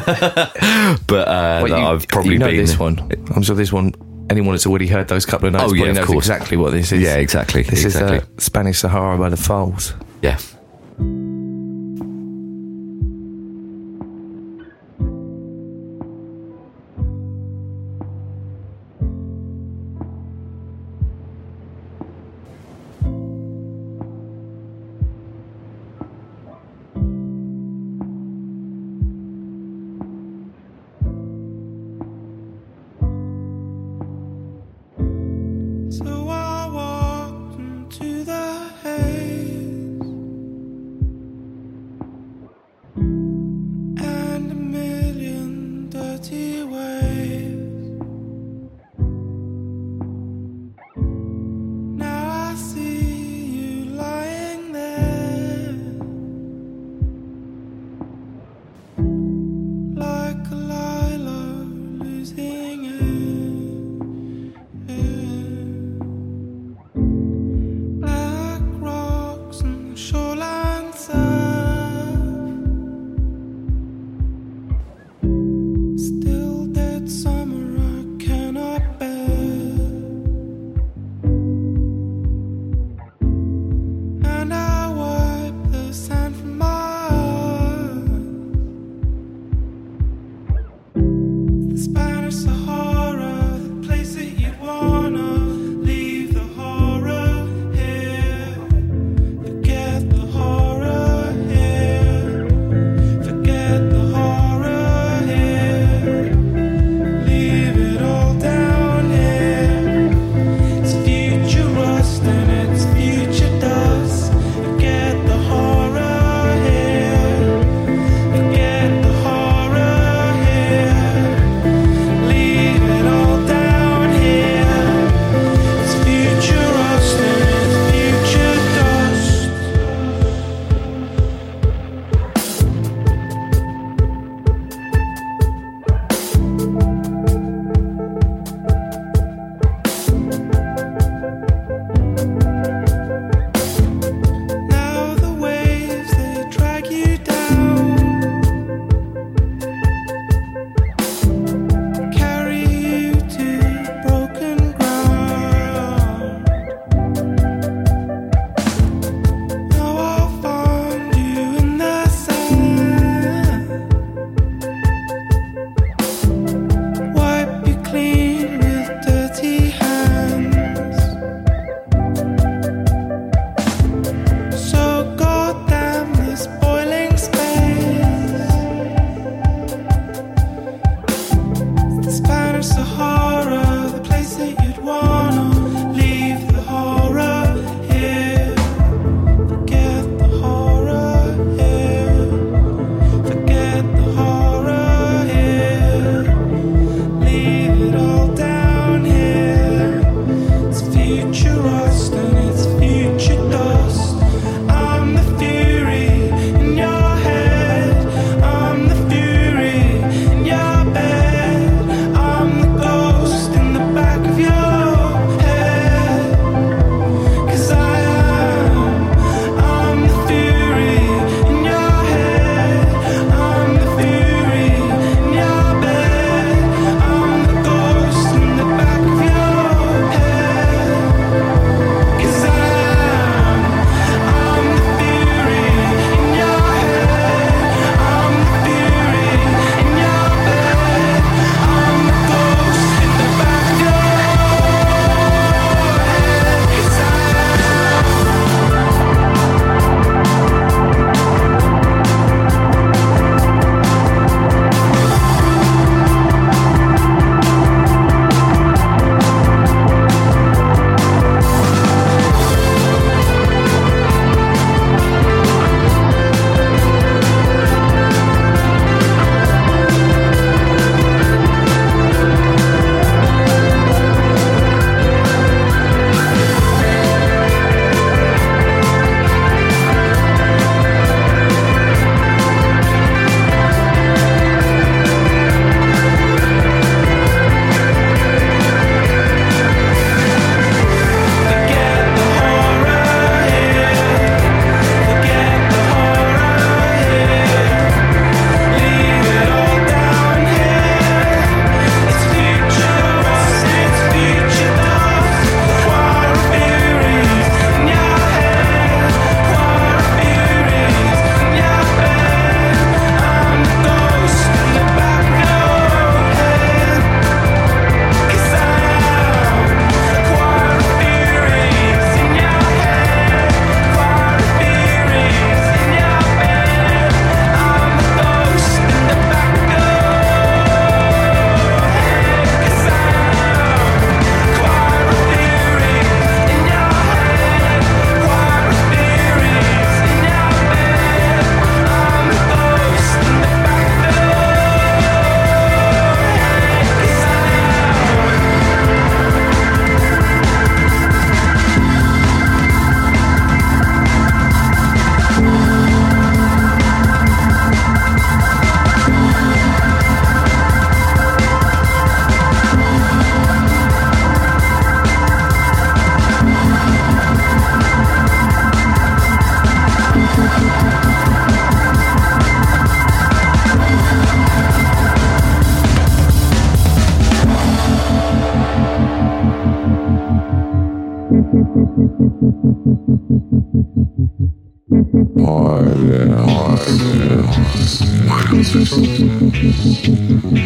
but uh, you, I've probably you know been. this one. I'm sure this one. Anyone that's already heard those couple of notes Oh, yeah, knows course. exactly what this is. Yeah, exactly. This exactly. is uh, Spanish Sahara by the Foals. yeah. そうそうそう。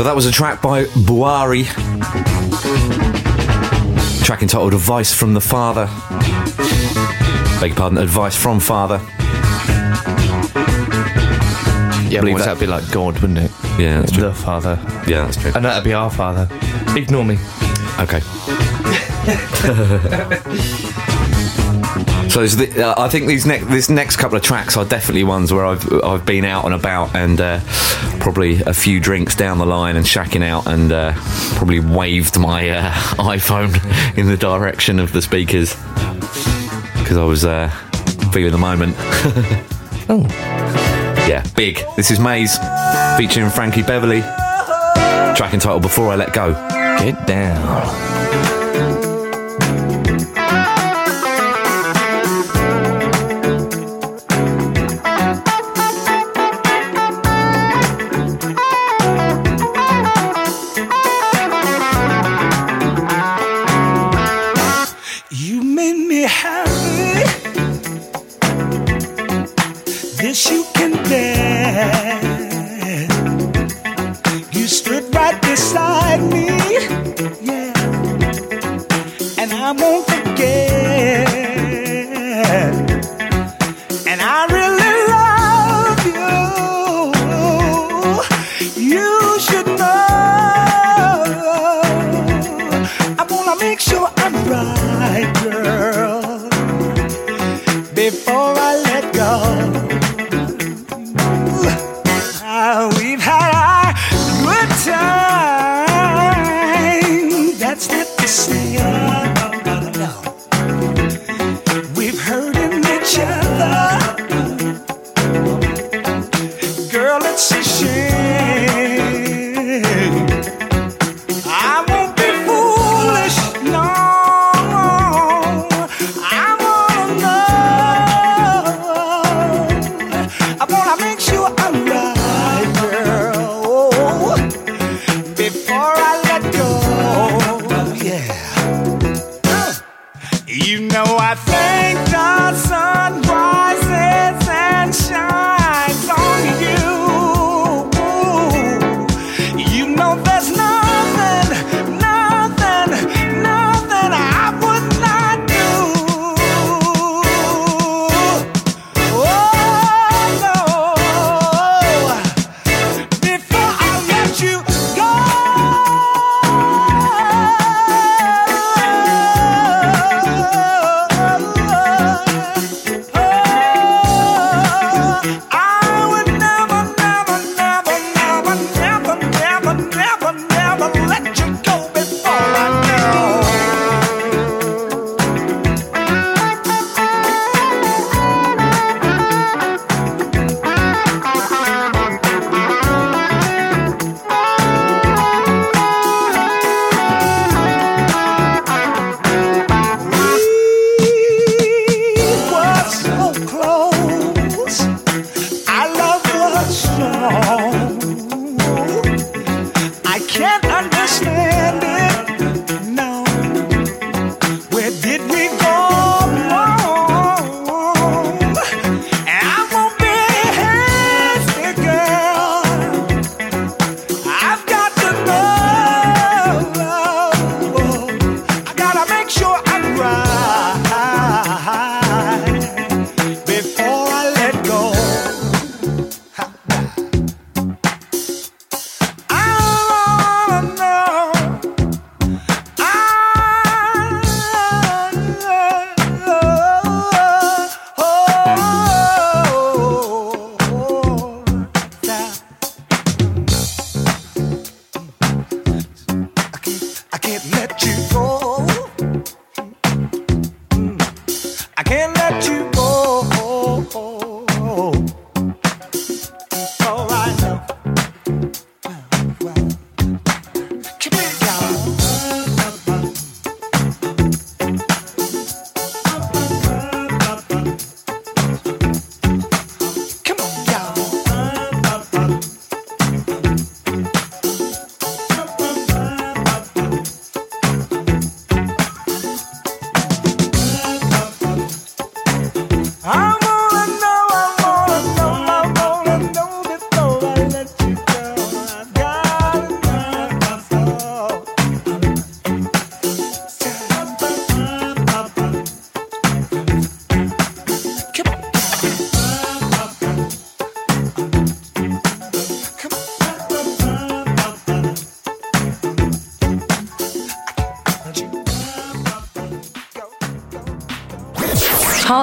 So that was a track by Buari. Track entitled Advice from the Father. Beg your pardon, Advice from Father. Yeah, Believe that'd be like God, wouldn't it? Yeah, that's true. The Father. Yeah, that's true. And that'd be our Father. Ignore me. Okay. [laughs] so the, uh, I think these ne- this next couple of tracks are definitely ones where I've I've been out and about and uh, probably a few drinks down the line and shacking out and uh, probably waved my uh, [laughs] iPhone in the direction of the speakers because I was uh, feeling the moment. [laughs] oh. Yeah, big. This is Maze featuring Frankie Beverly. Track entitled Before I Let Go. Get down.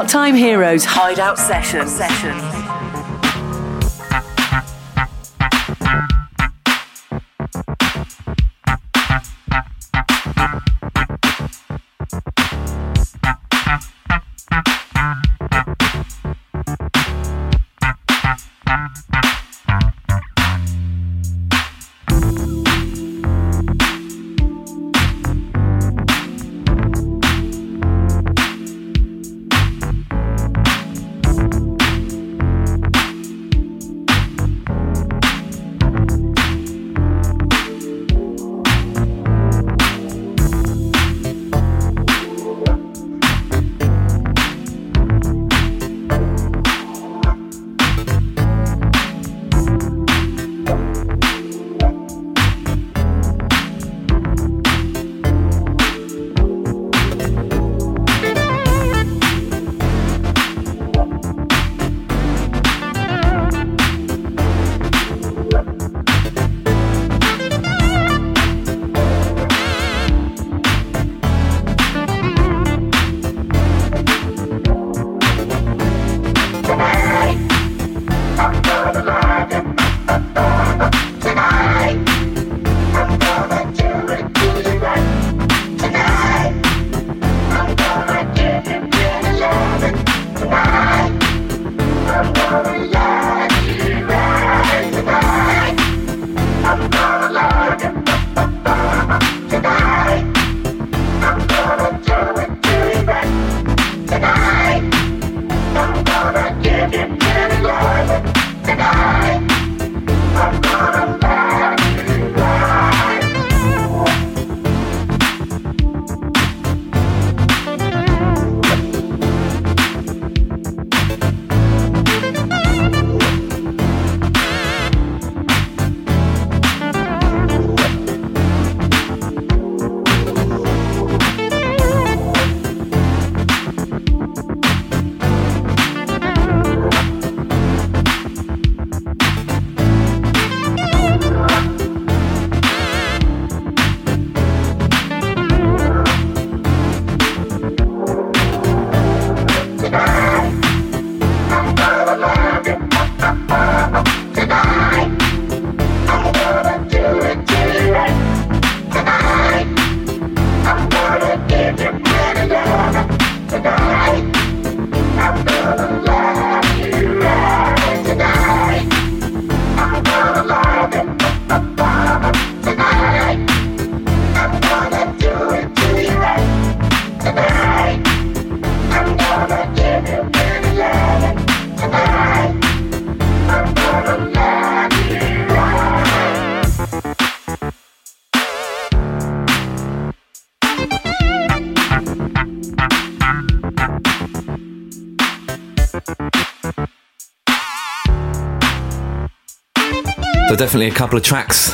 Part-time Heroes Hideout Session. Session. Definitely a couple of tracks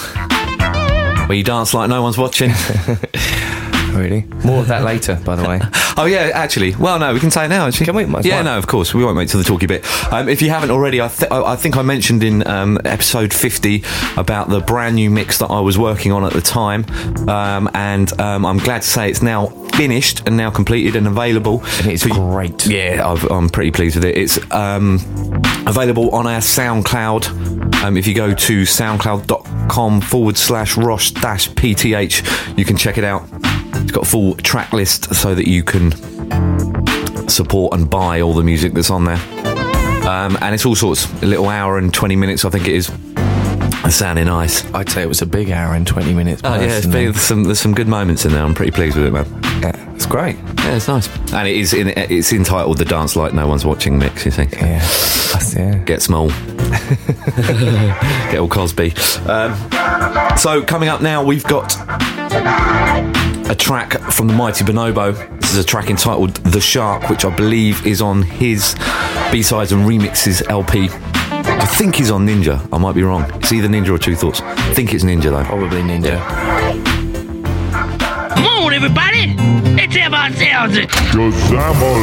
where you dance like no one's watching. [laughs] really? More of that later, by the way. [laughs] oh yeah, actually. Well, no, we can say it now. Actually. Can we? Might yeah, well. no, of course. We won't wait till the talky bit. Um, if you haven't already, I, th- I I think I mentioned in um, episode 50 about the brand new mix that I was working on at the time, um, and um, I'm glad to say it's now finished and now completed and available. And it's great. Yeah, I've, I'm pretty pleased with it. It's um, available on our SoundCloud. Um, if you go to soundcloud.com forward slash Ross dash PTH, you can check it out. It's got a full track list so that you can support and buy all the music that's on there. Um, and it's all sorts. A little hour and 20 minutes, I think it is. Sounding nice. I'd say it was a big hour and 20 minutes. Oh, yeah, been, there's, some, there's some good moments in there. I'm pretty pleased with it, man. Yeah, great. Yeah, it's nice. And it is in, it's entitled The Dance Like No One's Watching Mix, you see. Yeah. That's, yeah. Get small. [laughs] Get all Cosby. Um, so, coming up now, we've got a track from the Mighty Bonobo. This is a track entitled The Shark, which I believe is on his B sides and remixes LP. I think he's on Ninja. I might be wrong. It's either Ninja or Tru Thoughts. I think it's Ninja, though. Probably Ninja. Come on, everybody. Let's have ourselves a Shazama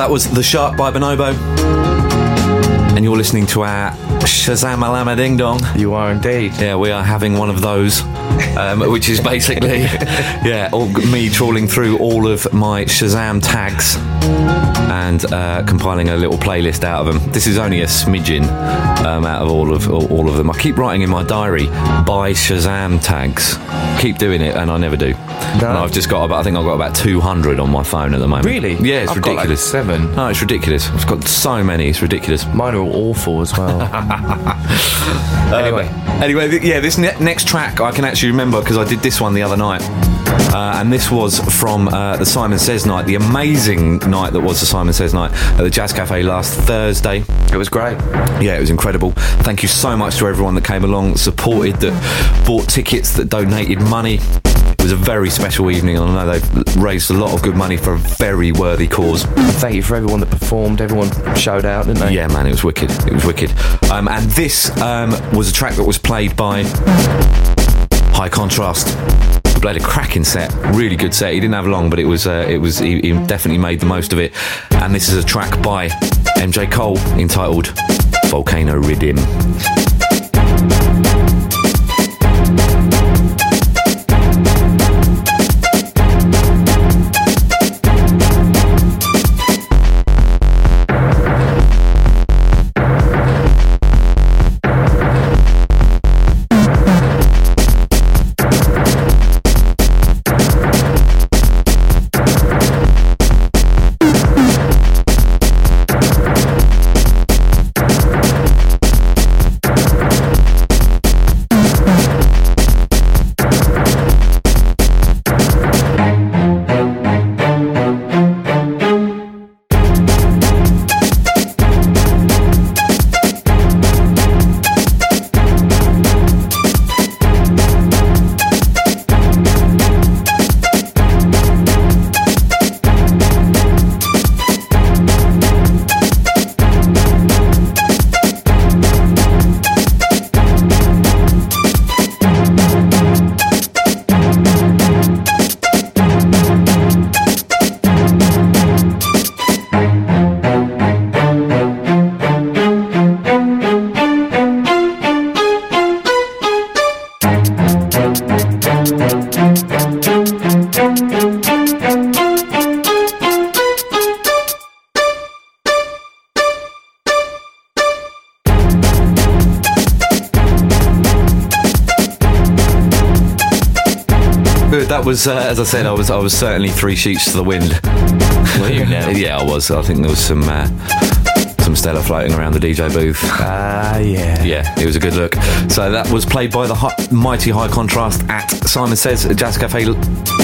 that was The Shark by Bonobo. And you're listening to our Shazam Alama Ding Dong. You are indeed. Yeah, we are having one of those, um, [laughs] which is basically, yeah, all, me trawling through all of my Shazam tags and uh, compiling a little playlist out of them. This is only a smidgen um, out of all of all, all of them. I keep writing in my diary by Shazam tags. Keep doing it, and I never do. And I've just got about, I think I've got about 200 on my phone at the moment. Really? Yeah, it's I've got, like, ridiculous. seven. No, it's ridiculous. I've got so many. It's ridiculous. Mine are all awful as well. [laughs] anyway, anyway, th- yeah, this ne- next track I can actually remember because I did this one the other night. Uh, and this was from uh, the Simon Says night, the amazing night that was the Simon Says night at the Jazz Cafe last Thursday. It was great. Yeah, it was incredible. Thank you so much to everyone that came along, supported, that bought tickets, that donated money. It was a very special evening, and I know they've raised a lot of good money for a very worthy cause. Thank you for everyone that performed. Everyone showed out, didn't they? Yeah, man, it was wicked. It was wicked. Um, and this um, was a track that was played by High Contrast. Played a cracking set, really good set. He didn't have long, but it was uh, it was he, he definitely made the most of it. And this is a track by MJ Cole entitled Volcano Rhythm. Was, uh, as I said, I was I was certainly three sheets to the wind. Were you now? [laughs] yeah, I was. I think there was some uh, some Stella floating around the DJ booth. Ah, yeah. Yeah, it was a good look. So that was played by the hi- mighty High Contrast at Simon Says at Jazz Cafe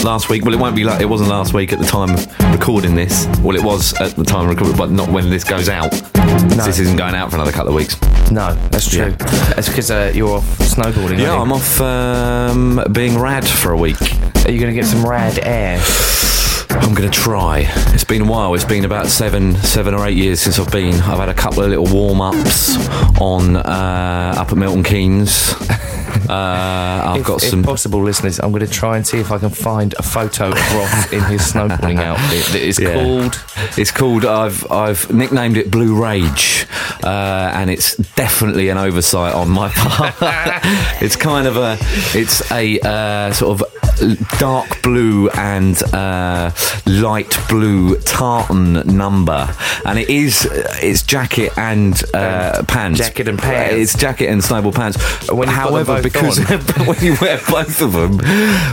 last week. Well, it won't be like it wasn't last week at the time of recording this. Well, it was at the time of recording, but not when this goes out. This isn't going out for another couple of weeks. No, that's true. That's because uh, you're off snowboarding. Yeah, I'm off um, being rad for a week. Are you going to get some rad air? I'm going to try. It's been a while. It's been about seven, seven or eight years since I've been. I've had a couple of little warm ups on uh, up at Milton Keynes. [laughs] Uh, I've if, got some. possible, listeners, I'm going to try and see if I can find a photo of Ross in his snowboarding outfit that is Yeah. called. It's called. I've I've nicknamed it Blue Rage, uh, and it's definitely an oversight on my [laughs] part. it's kind of a. It's a uh, sort of dark blue and uh, light blue tartan number, and it is it's jacket and uh, pants. jacket and pants. It's jacket and snowball pants. When you put them However, because [laughs] when you wear both of them,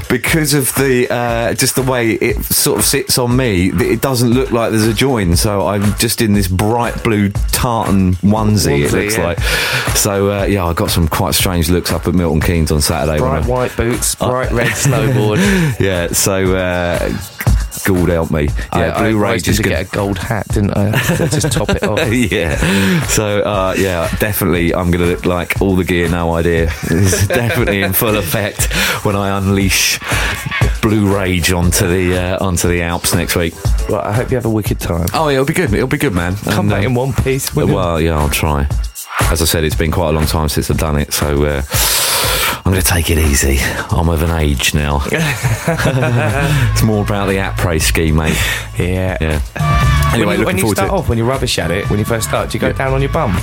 because of the uh, just the way it sort of sits on me, it doesn't look like there's a join. So I'm just in this bright blue tartan onesie. it looks yeah. like. So uh, yeah, I got some quite strange looks up at Milton Keynes on Saturday. Bright white boots, bright red [laughs] snowboard. yeah, so uh, Gould help me. Yeah, I, Blue I is to get a gold hat, didn't I? to just top it off. [laughs] yeah. So uh, yeah, definitely, I'm gonna look like all the gear. No idea. It's [laughs] definitely in full effect when I unleash Blue Rage onto the uh, onto the Alps next week. Well, I hope you have a wicked time. Oh, yeah, it'll be good. It'll be good, man. Come And, back uh, in one piece. Well, yeah, I'll try. As I said, it's been quite a long time since I've done it, so uh, I'm going to take it easy. I'm of an age now. [laughs] it's more about the après ski, mate. yeah. Yeah. Anyway, when you, when you start off, when you're rubbish at it, when you first start, do you go down on your bum?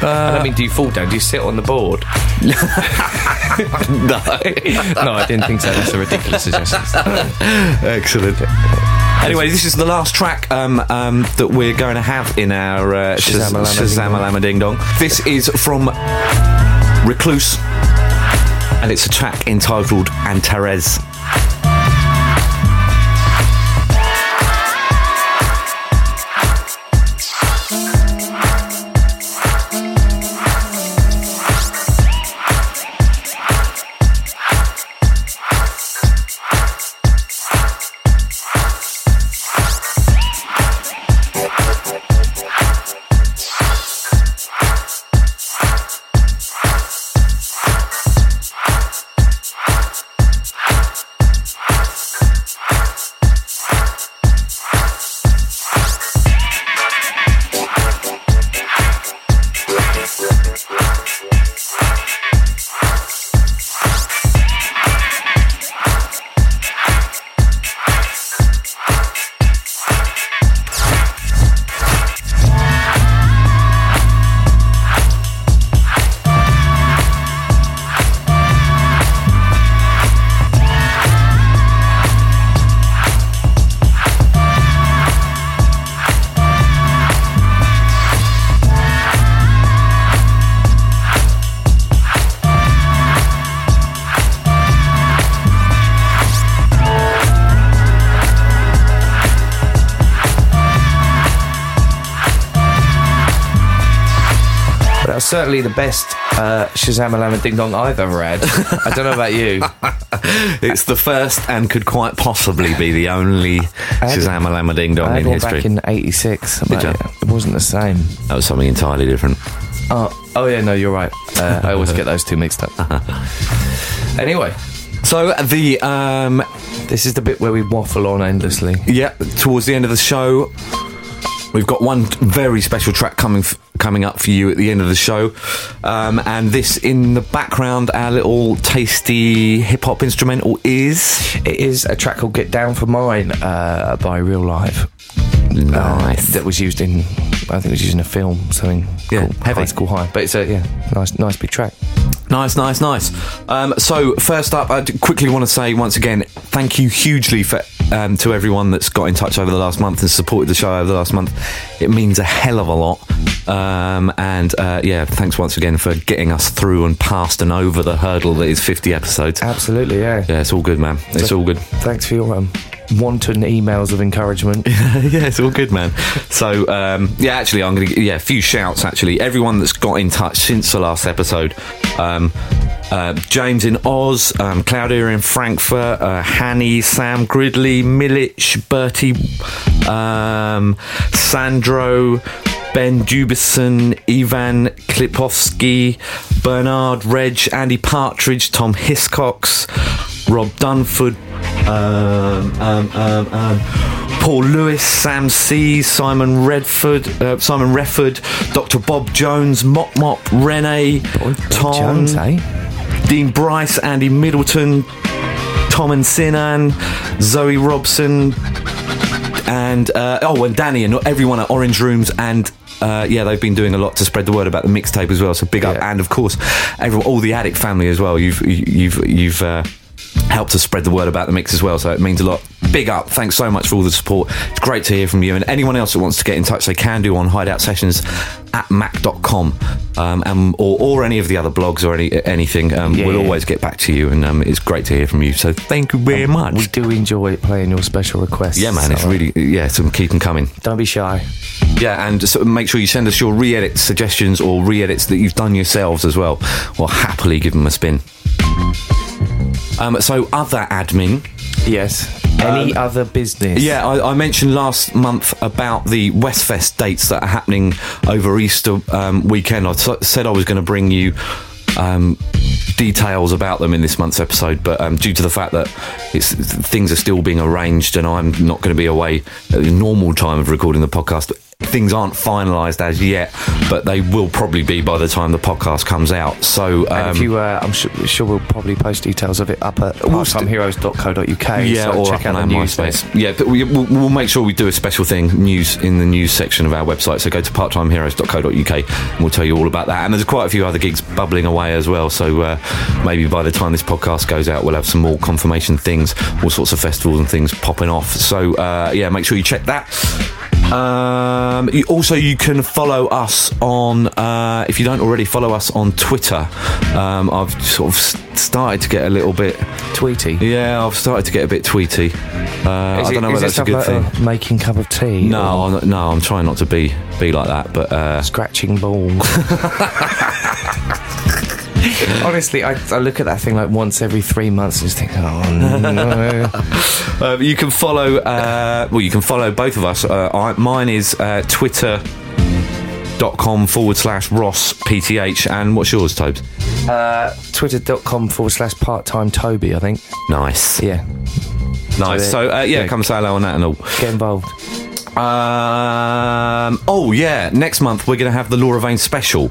Uh, I mean, do you fall down? Do you sit on the board? [laughs] [laughs] no. no, I didn't think so. That's a ridiculous suggestion. Excellent. Anyway, this is the last track um, um, that we're going to have in our uh, Dong. Shazam-a-lama Ding Dong. This is from Recluse, and it's a track entitled Antares. Certainly the best uh, Shazam-a-lama Ding Dong I've ever had. I don't know about you. [laughs] It's the first and could quite possibly be the only had- Shazam-a-lama Ding Dong in history. back in '86. Did you? It wasn't the same. that was something entirely different. Oh, oh yeah, no, you're right. Uh, I always get those two mixed up. [laughs] anyway, So the um, this is the bit where we waffle on endlessly. Yeah, towards the end of the show, we've got one very special track coming f- coming up for you at the end of the show, um, and this in the background, our little tasty hip hop instrumental is It is a track called "Get Down for Mine" uh, by Real Life. nice. Uh, that was used in, I think it was used in a film, something Yeah, called heavy. High School High. But it's a yeah, nice, nice big track. Nice, nice, nice. Um, so first up, I quickly want to say once again, thank you hugely for um, to everyone that's got in touch over the last month and supported the show over the last month. It means a hell of a lot. Um, and uh, yeah, thanks once again for getting us through and past and over the hurdle that is 50 episodes. Absolutely, yeah. Yeah, it's all good, man. It's all good. Thanks for your um, wanton emails of encouragement. [laughs] yeah, it's all good, man. So, um, yeah, actually, I'm to yeah, a few shouts. Actually, everyone that's got in touch since the last episode. Um, uh, James in Oz, um, Claudia in Frankfurt, uh, Hanny, Sam Gridley, Milich, Bertie, um, Sandro, Ben Dubison, Ivan Klipovsky, Bernard Reg, Andy Partridge, Tom Hiscox, Rob Dunford, um, um, um, um, Paul Lewis, Sam C, Simon Redford, uh, Simon Redford, Dr. Bob Jones, Mop Mop, Rene, Tom, Jones, eh? Dean Bryce, Andy Middleton, Tom and Sinan, Zoe Robson, and uh, oh, and Danny and everyone at Orange Rooms and. Uh, yeah, they've been doing a lot to spread the word about the mixtape as well. So big up, Yeah. and of course, everyone, all the Addict family as well. You've you've you've uh, helped us spread the word about the mix as well. So it means a lot. Big up! Thanks so much for all the support. It's great to hear from you. And anyone else that wants to get in touch, they can do on Hideout Sessions at mac.com um, and, or, or any of the other blogs or any anything. Um, Yeah. We'll always get back to you, and um, it's great to hear from you. So thank you very much. We do enjoy playing your special requests. yeah, man, it's so, uh, really yeah. So keep them coming. Don't be shy. Yeah, and so make sure you send us your re-edit suggestions or re-edits that you've done yourselves as well. We'll happily give them a spin. Um, so other admin. Yes. Any other business? Yeah, I, I mentioned last month about the Westfest dates that are happening over Easter um, weekend. I s- said I was going to bring you um, details about them in this month's episode, but um, due to the fact that it's, things are still being arranged and I'm not going to be away at the normal time of recording the podcast things aren't finalised as yet, but they will probably be by the time the podcast comes out. So, um, and if you, uh, I'm sure, sure we'll probably post details of it up at parttimeheroes.co.uk. yeah, so or check out on MySpace. Yeah, but we, we'll, we'll make sure we do a special thing news in the news section of our website. So go to parttimeheroes.co.uk and we'll tell you all about that. And there's quite a few other gigs bubbling away as well. So uh, maybe by the time this podcast goes out, we'll have some more confirmation things, all sorts of festivals and things popping off. So uh, yeah, make sure you check that. Um, you, also, you can follow us on, uh, if you don't already follow us on Twitter. Um, I've sort of started to get a little bit tweety. Yeah, I've started to get a bit tweety. Uh, I don't know whether that's a good stuff thing. like, uh, making cup of tea. no, or I'm, no, I'm trying not to be be like that. But uh, scratching balls. [laughs] [laughs] Honestly, I, I look at that thing like once every three months and just think, oh no. Uh, [laughs] you can follow. Uh, well, you can follow both of us. Uh, I, mine is uh, Twitter. Dot com forward slash Ross PTH and what's yours, Tobes? Uh, Twitter.com forward slash part time Toby, I think. Nice. Yeah. Nice. So, uh, yeah, come say hello on that and all. Get involved. Um, oh yeah, next month we're going to have the Laura Vane special.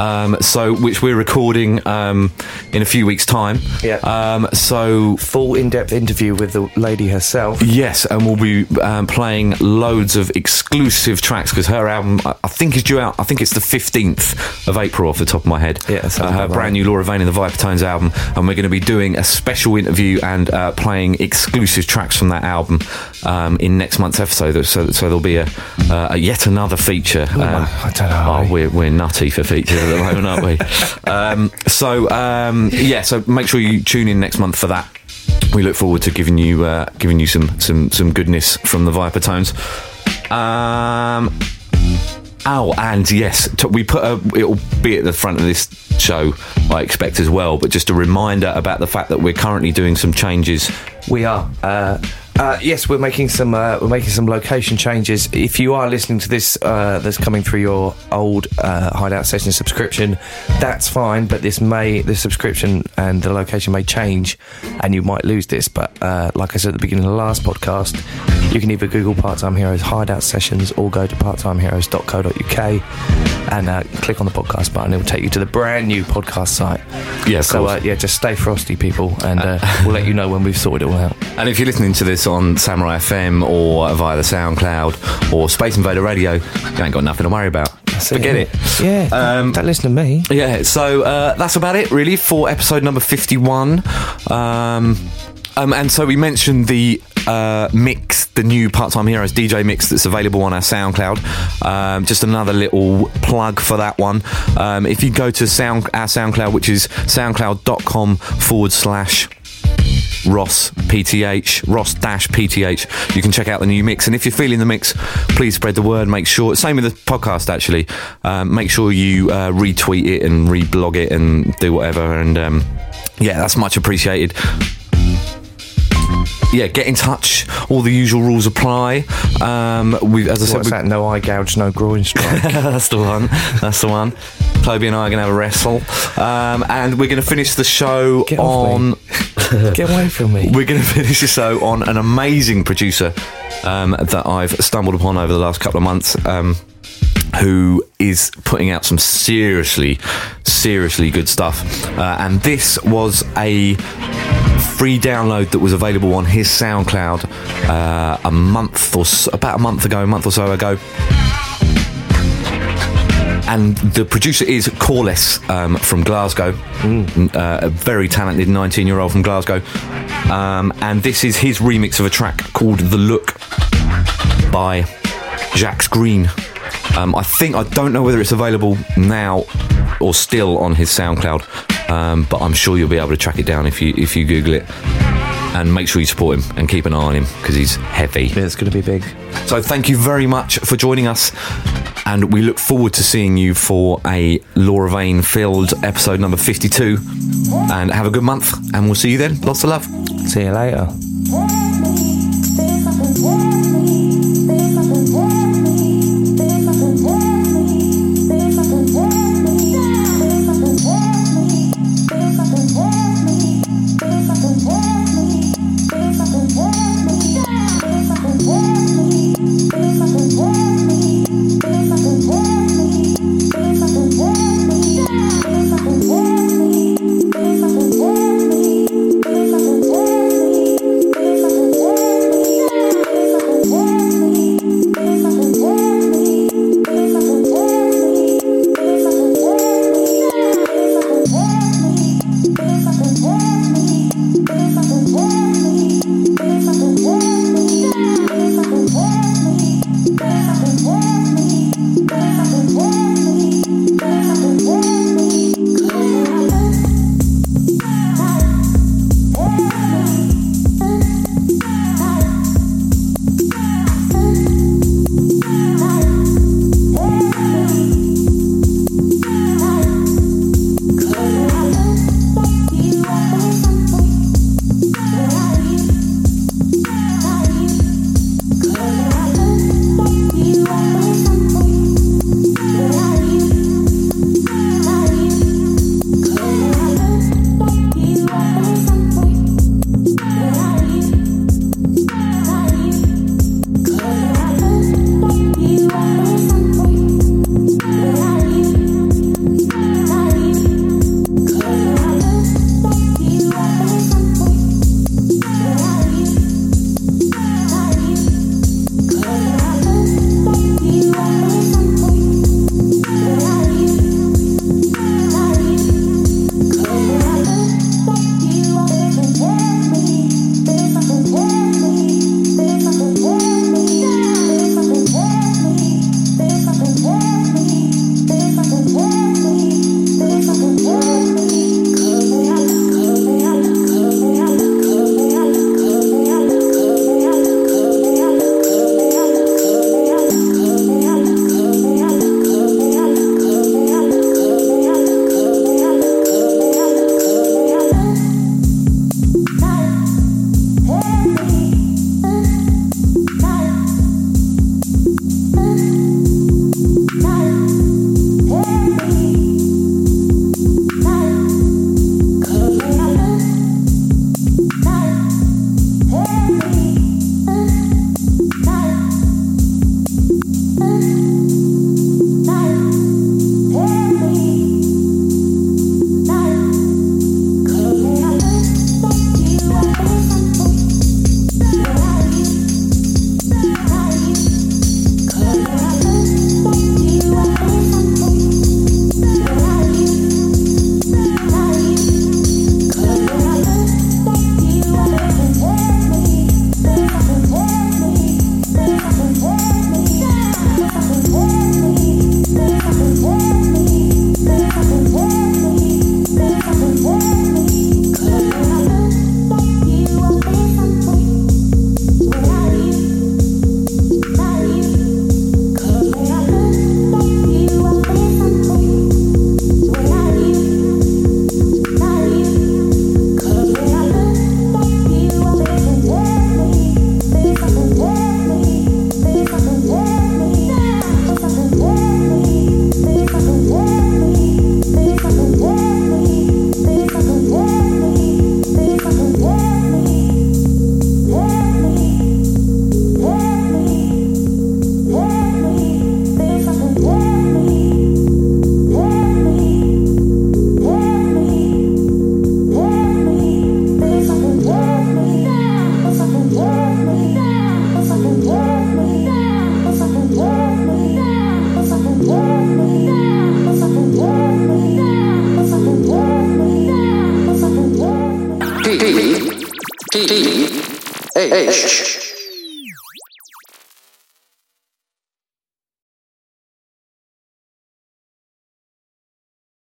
Um, so which we're recording um, in a few weeks' time. Yeah. Um, so full in-depth interview with the lady herself. Yes, and we'll be um, playing loads of exclusive tracks because her album, I I think, is due out. I think it's the fifteenth of April, off the top of my head. Yeah, uh, her brand right. new Laura Vane and the Vipertones album, and we're going to be doing a special interview and uh, playing exclusive tracks from that album um, in next month's episode. So, so there'll be a, uh, a yet another feature. Um, I don't know. Oh, we're, we're nutty for features at the moment, aren't we? um, so, um, yeah, so make sure you tune in next month for that. We look forward to giving you uh, giving you some, some some goodness from the Vipertones. Um, oh, and yes, we put a. It'll be at the front of this show, I expect as well. But just a reminder about the fact that we're currently doing some changes. We are. Uh, uh, yes, we're making some uh, we're making some location changes. If you are listening to this, uh, that's coming through your old uh, Hideout Session subscription, that's fine. But this may the subscription and the location may change, and you might lose this. But uh, like I said at the beginning of the last podcast, you can either Google Part Time Heroes Hideout Sessions or go to parttimeheroes.co.uk and uh, click on the podcast button. It will take you to the brand new podcast site. Yeah, so uh, yeah, just stay frosty, people, and uh, we'll let you know when we've sorted it all out. [laughs] And if you're listening to this on Samurai FM or via the SoundCloud or Space Invader Radio, you ain't got nothing to worry about. Forget it. Yeah, Um, don't listen to me. Yeah, so uh, that's about it, really, for episode number 51. Um, um, and so we mentioned the uh, mix, the new Part Time Heroes DJ mix that's available on our SoundCloud. Um, just another little plug for that one. Um, if you go to sound, our SoundCloud, which is soundcloud.com forward slash Ross PTH, Ross dash PTH. You can check out the new mix, and if you're feeling the mix, please spread the word. Make sure, same with the podcast actually. Um, make sure you uh, retweet it and reblog it and do whatever. And um, yeah, that's much appreciated. Yeah, get in touch. All the usual rules apply. Um, we, as I said, What's we- that? No eye gouge, no groin [laughs] strike. that's the one. That's the one. Toby and I are going to have a wrestle. Um, and we're going to finish the show Get on. [laughs] Get away from me. We're going to finish the show on an amazing producer um, that I've stumbled upon over the last couple of months. Um, who is putting out some seriously, seriously good stuff. Uh, and this was a free download that was available on his SoundCloud uh, a month or so, about a month ago, a month or so ago. And the producer is Koreless um, from Glasgow, uh, a very talented 19 year old from Glasgow. Um, and this is his remix of a track called The Look by Jacques Greene. Um, I think, I don't know whether it's available now or still on his SoundCloud, um, but I'm sure you'll be able to track it down if you, if you Google it. And make sure you support him and keep an eye on him because he's heavy. Yeah, it's going to be big. So thank you very much for joining us, and we look forward to seeing you for a Laura Vane filled episode number 52. And have a good month, and we'll see you then. Lots of love. See you later.